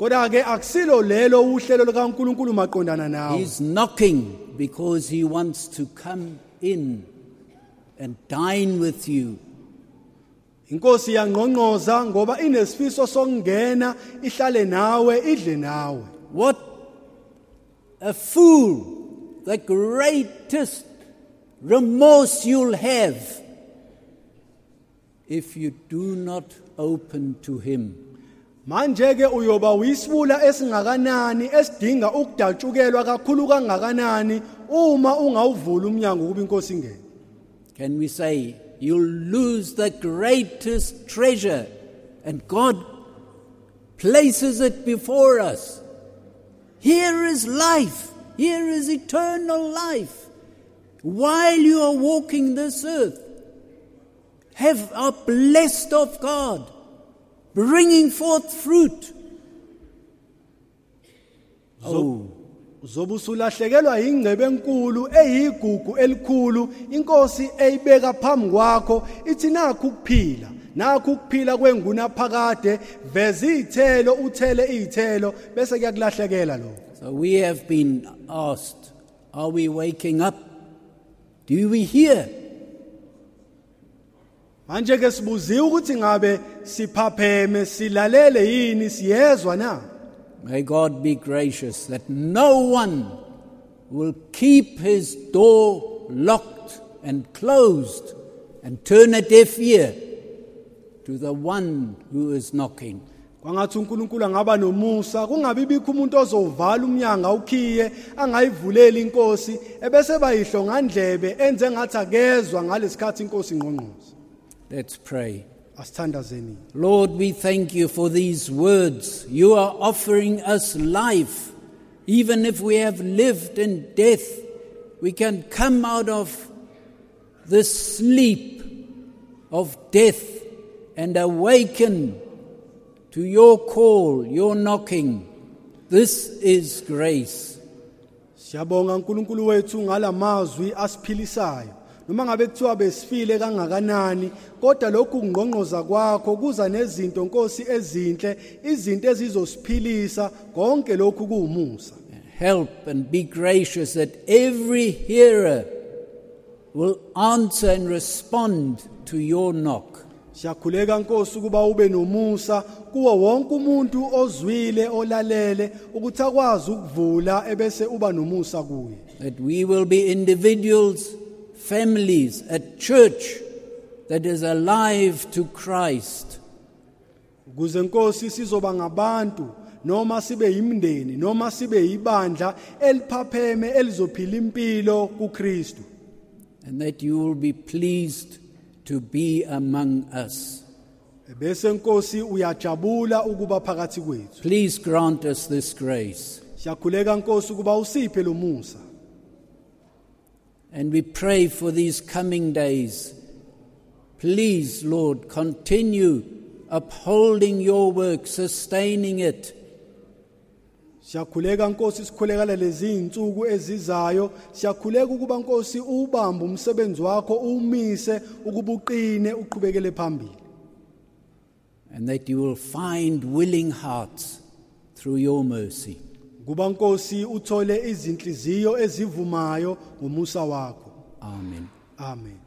Kodwa ke akusilo lelo uhlelo likaNkulunkulu maqondana nawe He's knocking because he wants to come in and dine with you. inkosi yangqongqoza ngoba inesifiso sokungena ihlale nawe idle nawe What a fool! The greatest remorse you'll have if you do not open to him. Manje ke uyoba uyisibula esingakanani esidinga ukudatshukelwa kakhulu kangakanani uma ungawuvula umnyango kuba inkosi ingene Can we say, you'll lose the greatest treasure, and God places it before us? Here is life, here is eternal life. While you are walking this earth, have are blessed of God, bringing forth fruit. Oh, uzobe usulahlekelwa ingcebe enkulu eyigugu elikhulu inkosi eyibeka phambi kwakho ithi nakho ukuphila nakho ukuphila kwenguna phakade veza izithelo uthele izithelo bese kuyakulahlekela lokho so we have been asked, are we waking up? Do we hear? Manje ke sibuziwe ukuthi ngabe siphapheme silalele yini siyezwa na May God be gracious that no one will keep his door locked and closed and turn a deaf ear to the one who is knocking. kwangathi uNkulunkulu angaba nomusa kungabi bikho umuntu ozowuvala umnyango awukhiye angayivuleli inkosi ebese bayihlongandlebe enze ngathi akezwa ngalesikhathi inkosi ingqongqoza Let's pray. Lord, we thank you for these words. You are offering us life. Even if we have lived in death, we can come out of the sleep of death and awaken to your call, your knocking. This is grace. siyabonga uNkulunkulu wethu ngalamazwi asiphilisayo noma ngabe kuthiwa besifile kangakanani kodwa lokhu kungqongqoza kwakho kuza nezinto Nkosi ezinhle izinto ezizosiphilisa konke lokhu kuumusa Help and be gracious that every hearer will answer and respond to your knock. Siyakhuleka Nkosi ukuba ube nomusa kuwo wonke umuntu ozwile olalele ukuthi akwazi ukuvula ebese uba nomusa kuye that we will be individuals, families, a church that is alive to Christ, ukuze Nkosi sizoba ngabantu noma sibe yimndeni noma sibe yibandla eliphapheme elizophila impilo kuKristu and that you will be pleased to be among us. bese Nkosi uyajabula ukuba phakathi kwethu Please grant us this grace. siyakhuleka Nkosi ukuba usiphe lo musa And we pray for these coming days. Please, Lord, continue upholding your work, sustaining it. Siyakhuleka Nkosi sikhulekela lezi insuku ezizayo siyakhuleka ukuba Nkosi ubambe umsebenzi wakho umise ukuba uqine uqhubekele phambili and that you will find willing hearts through your mercy. Kuba Nkosi uthole izinhliziyo ezivumayo ngomusa wakho Amen. amen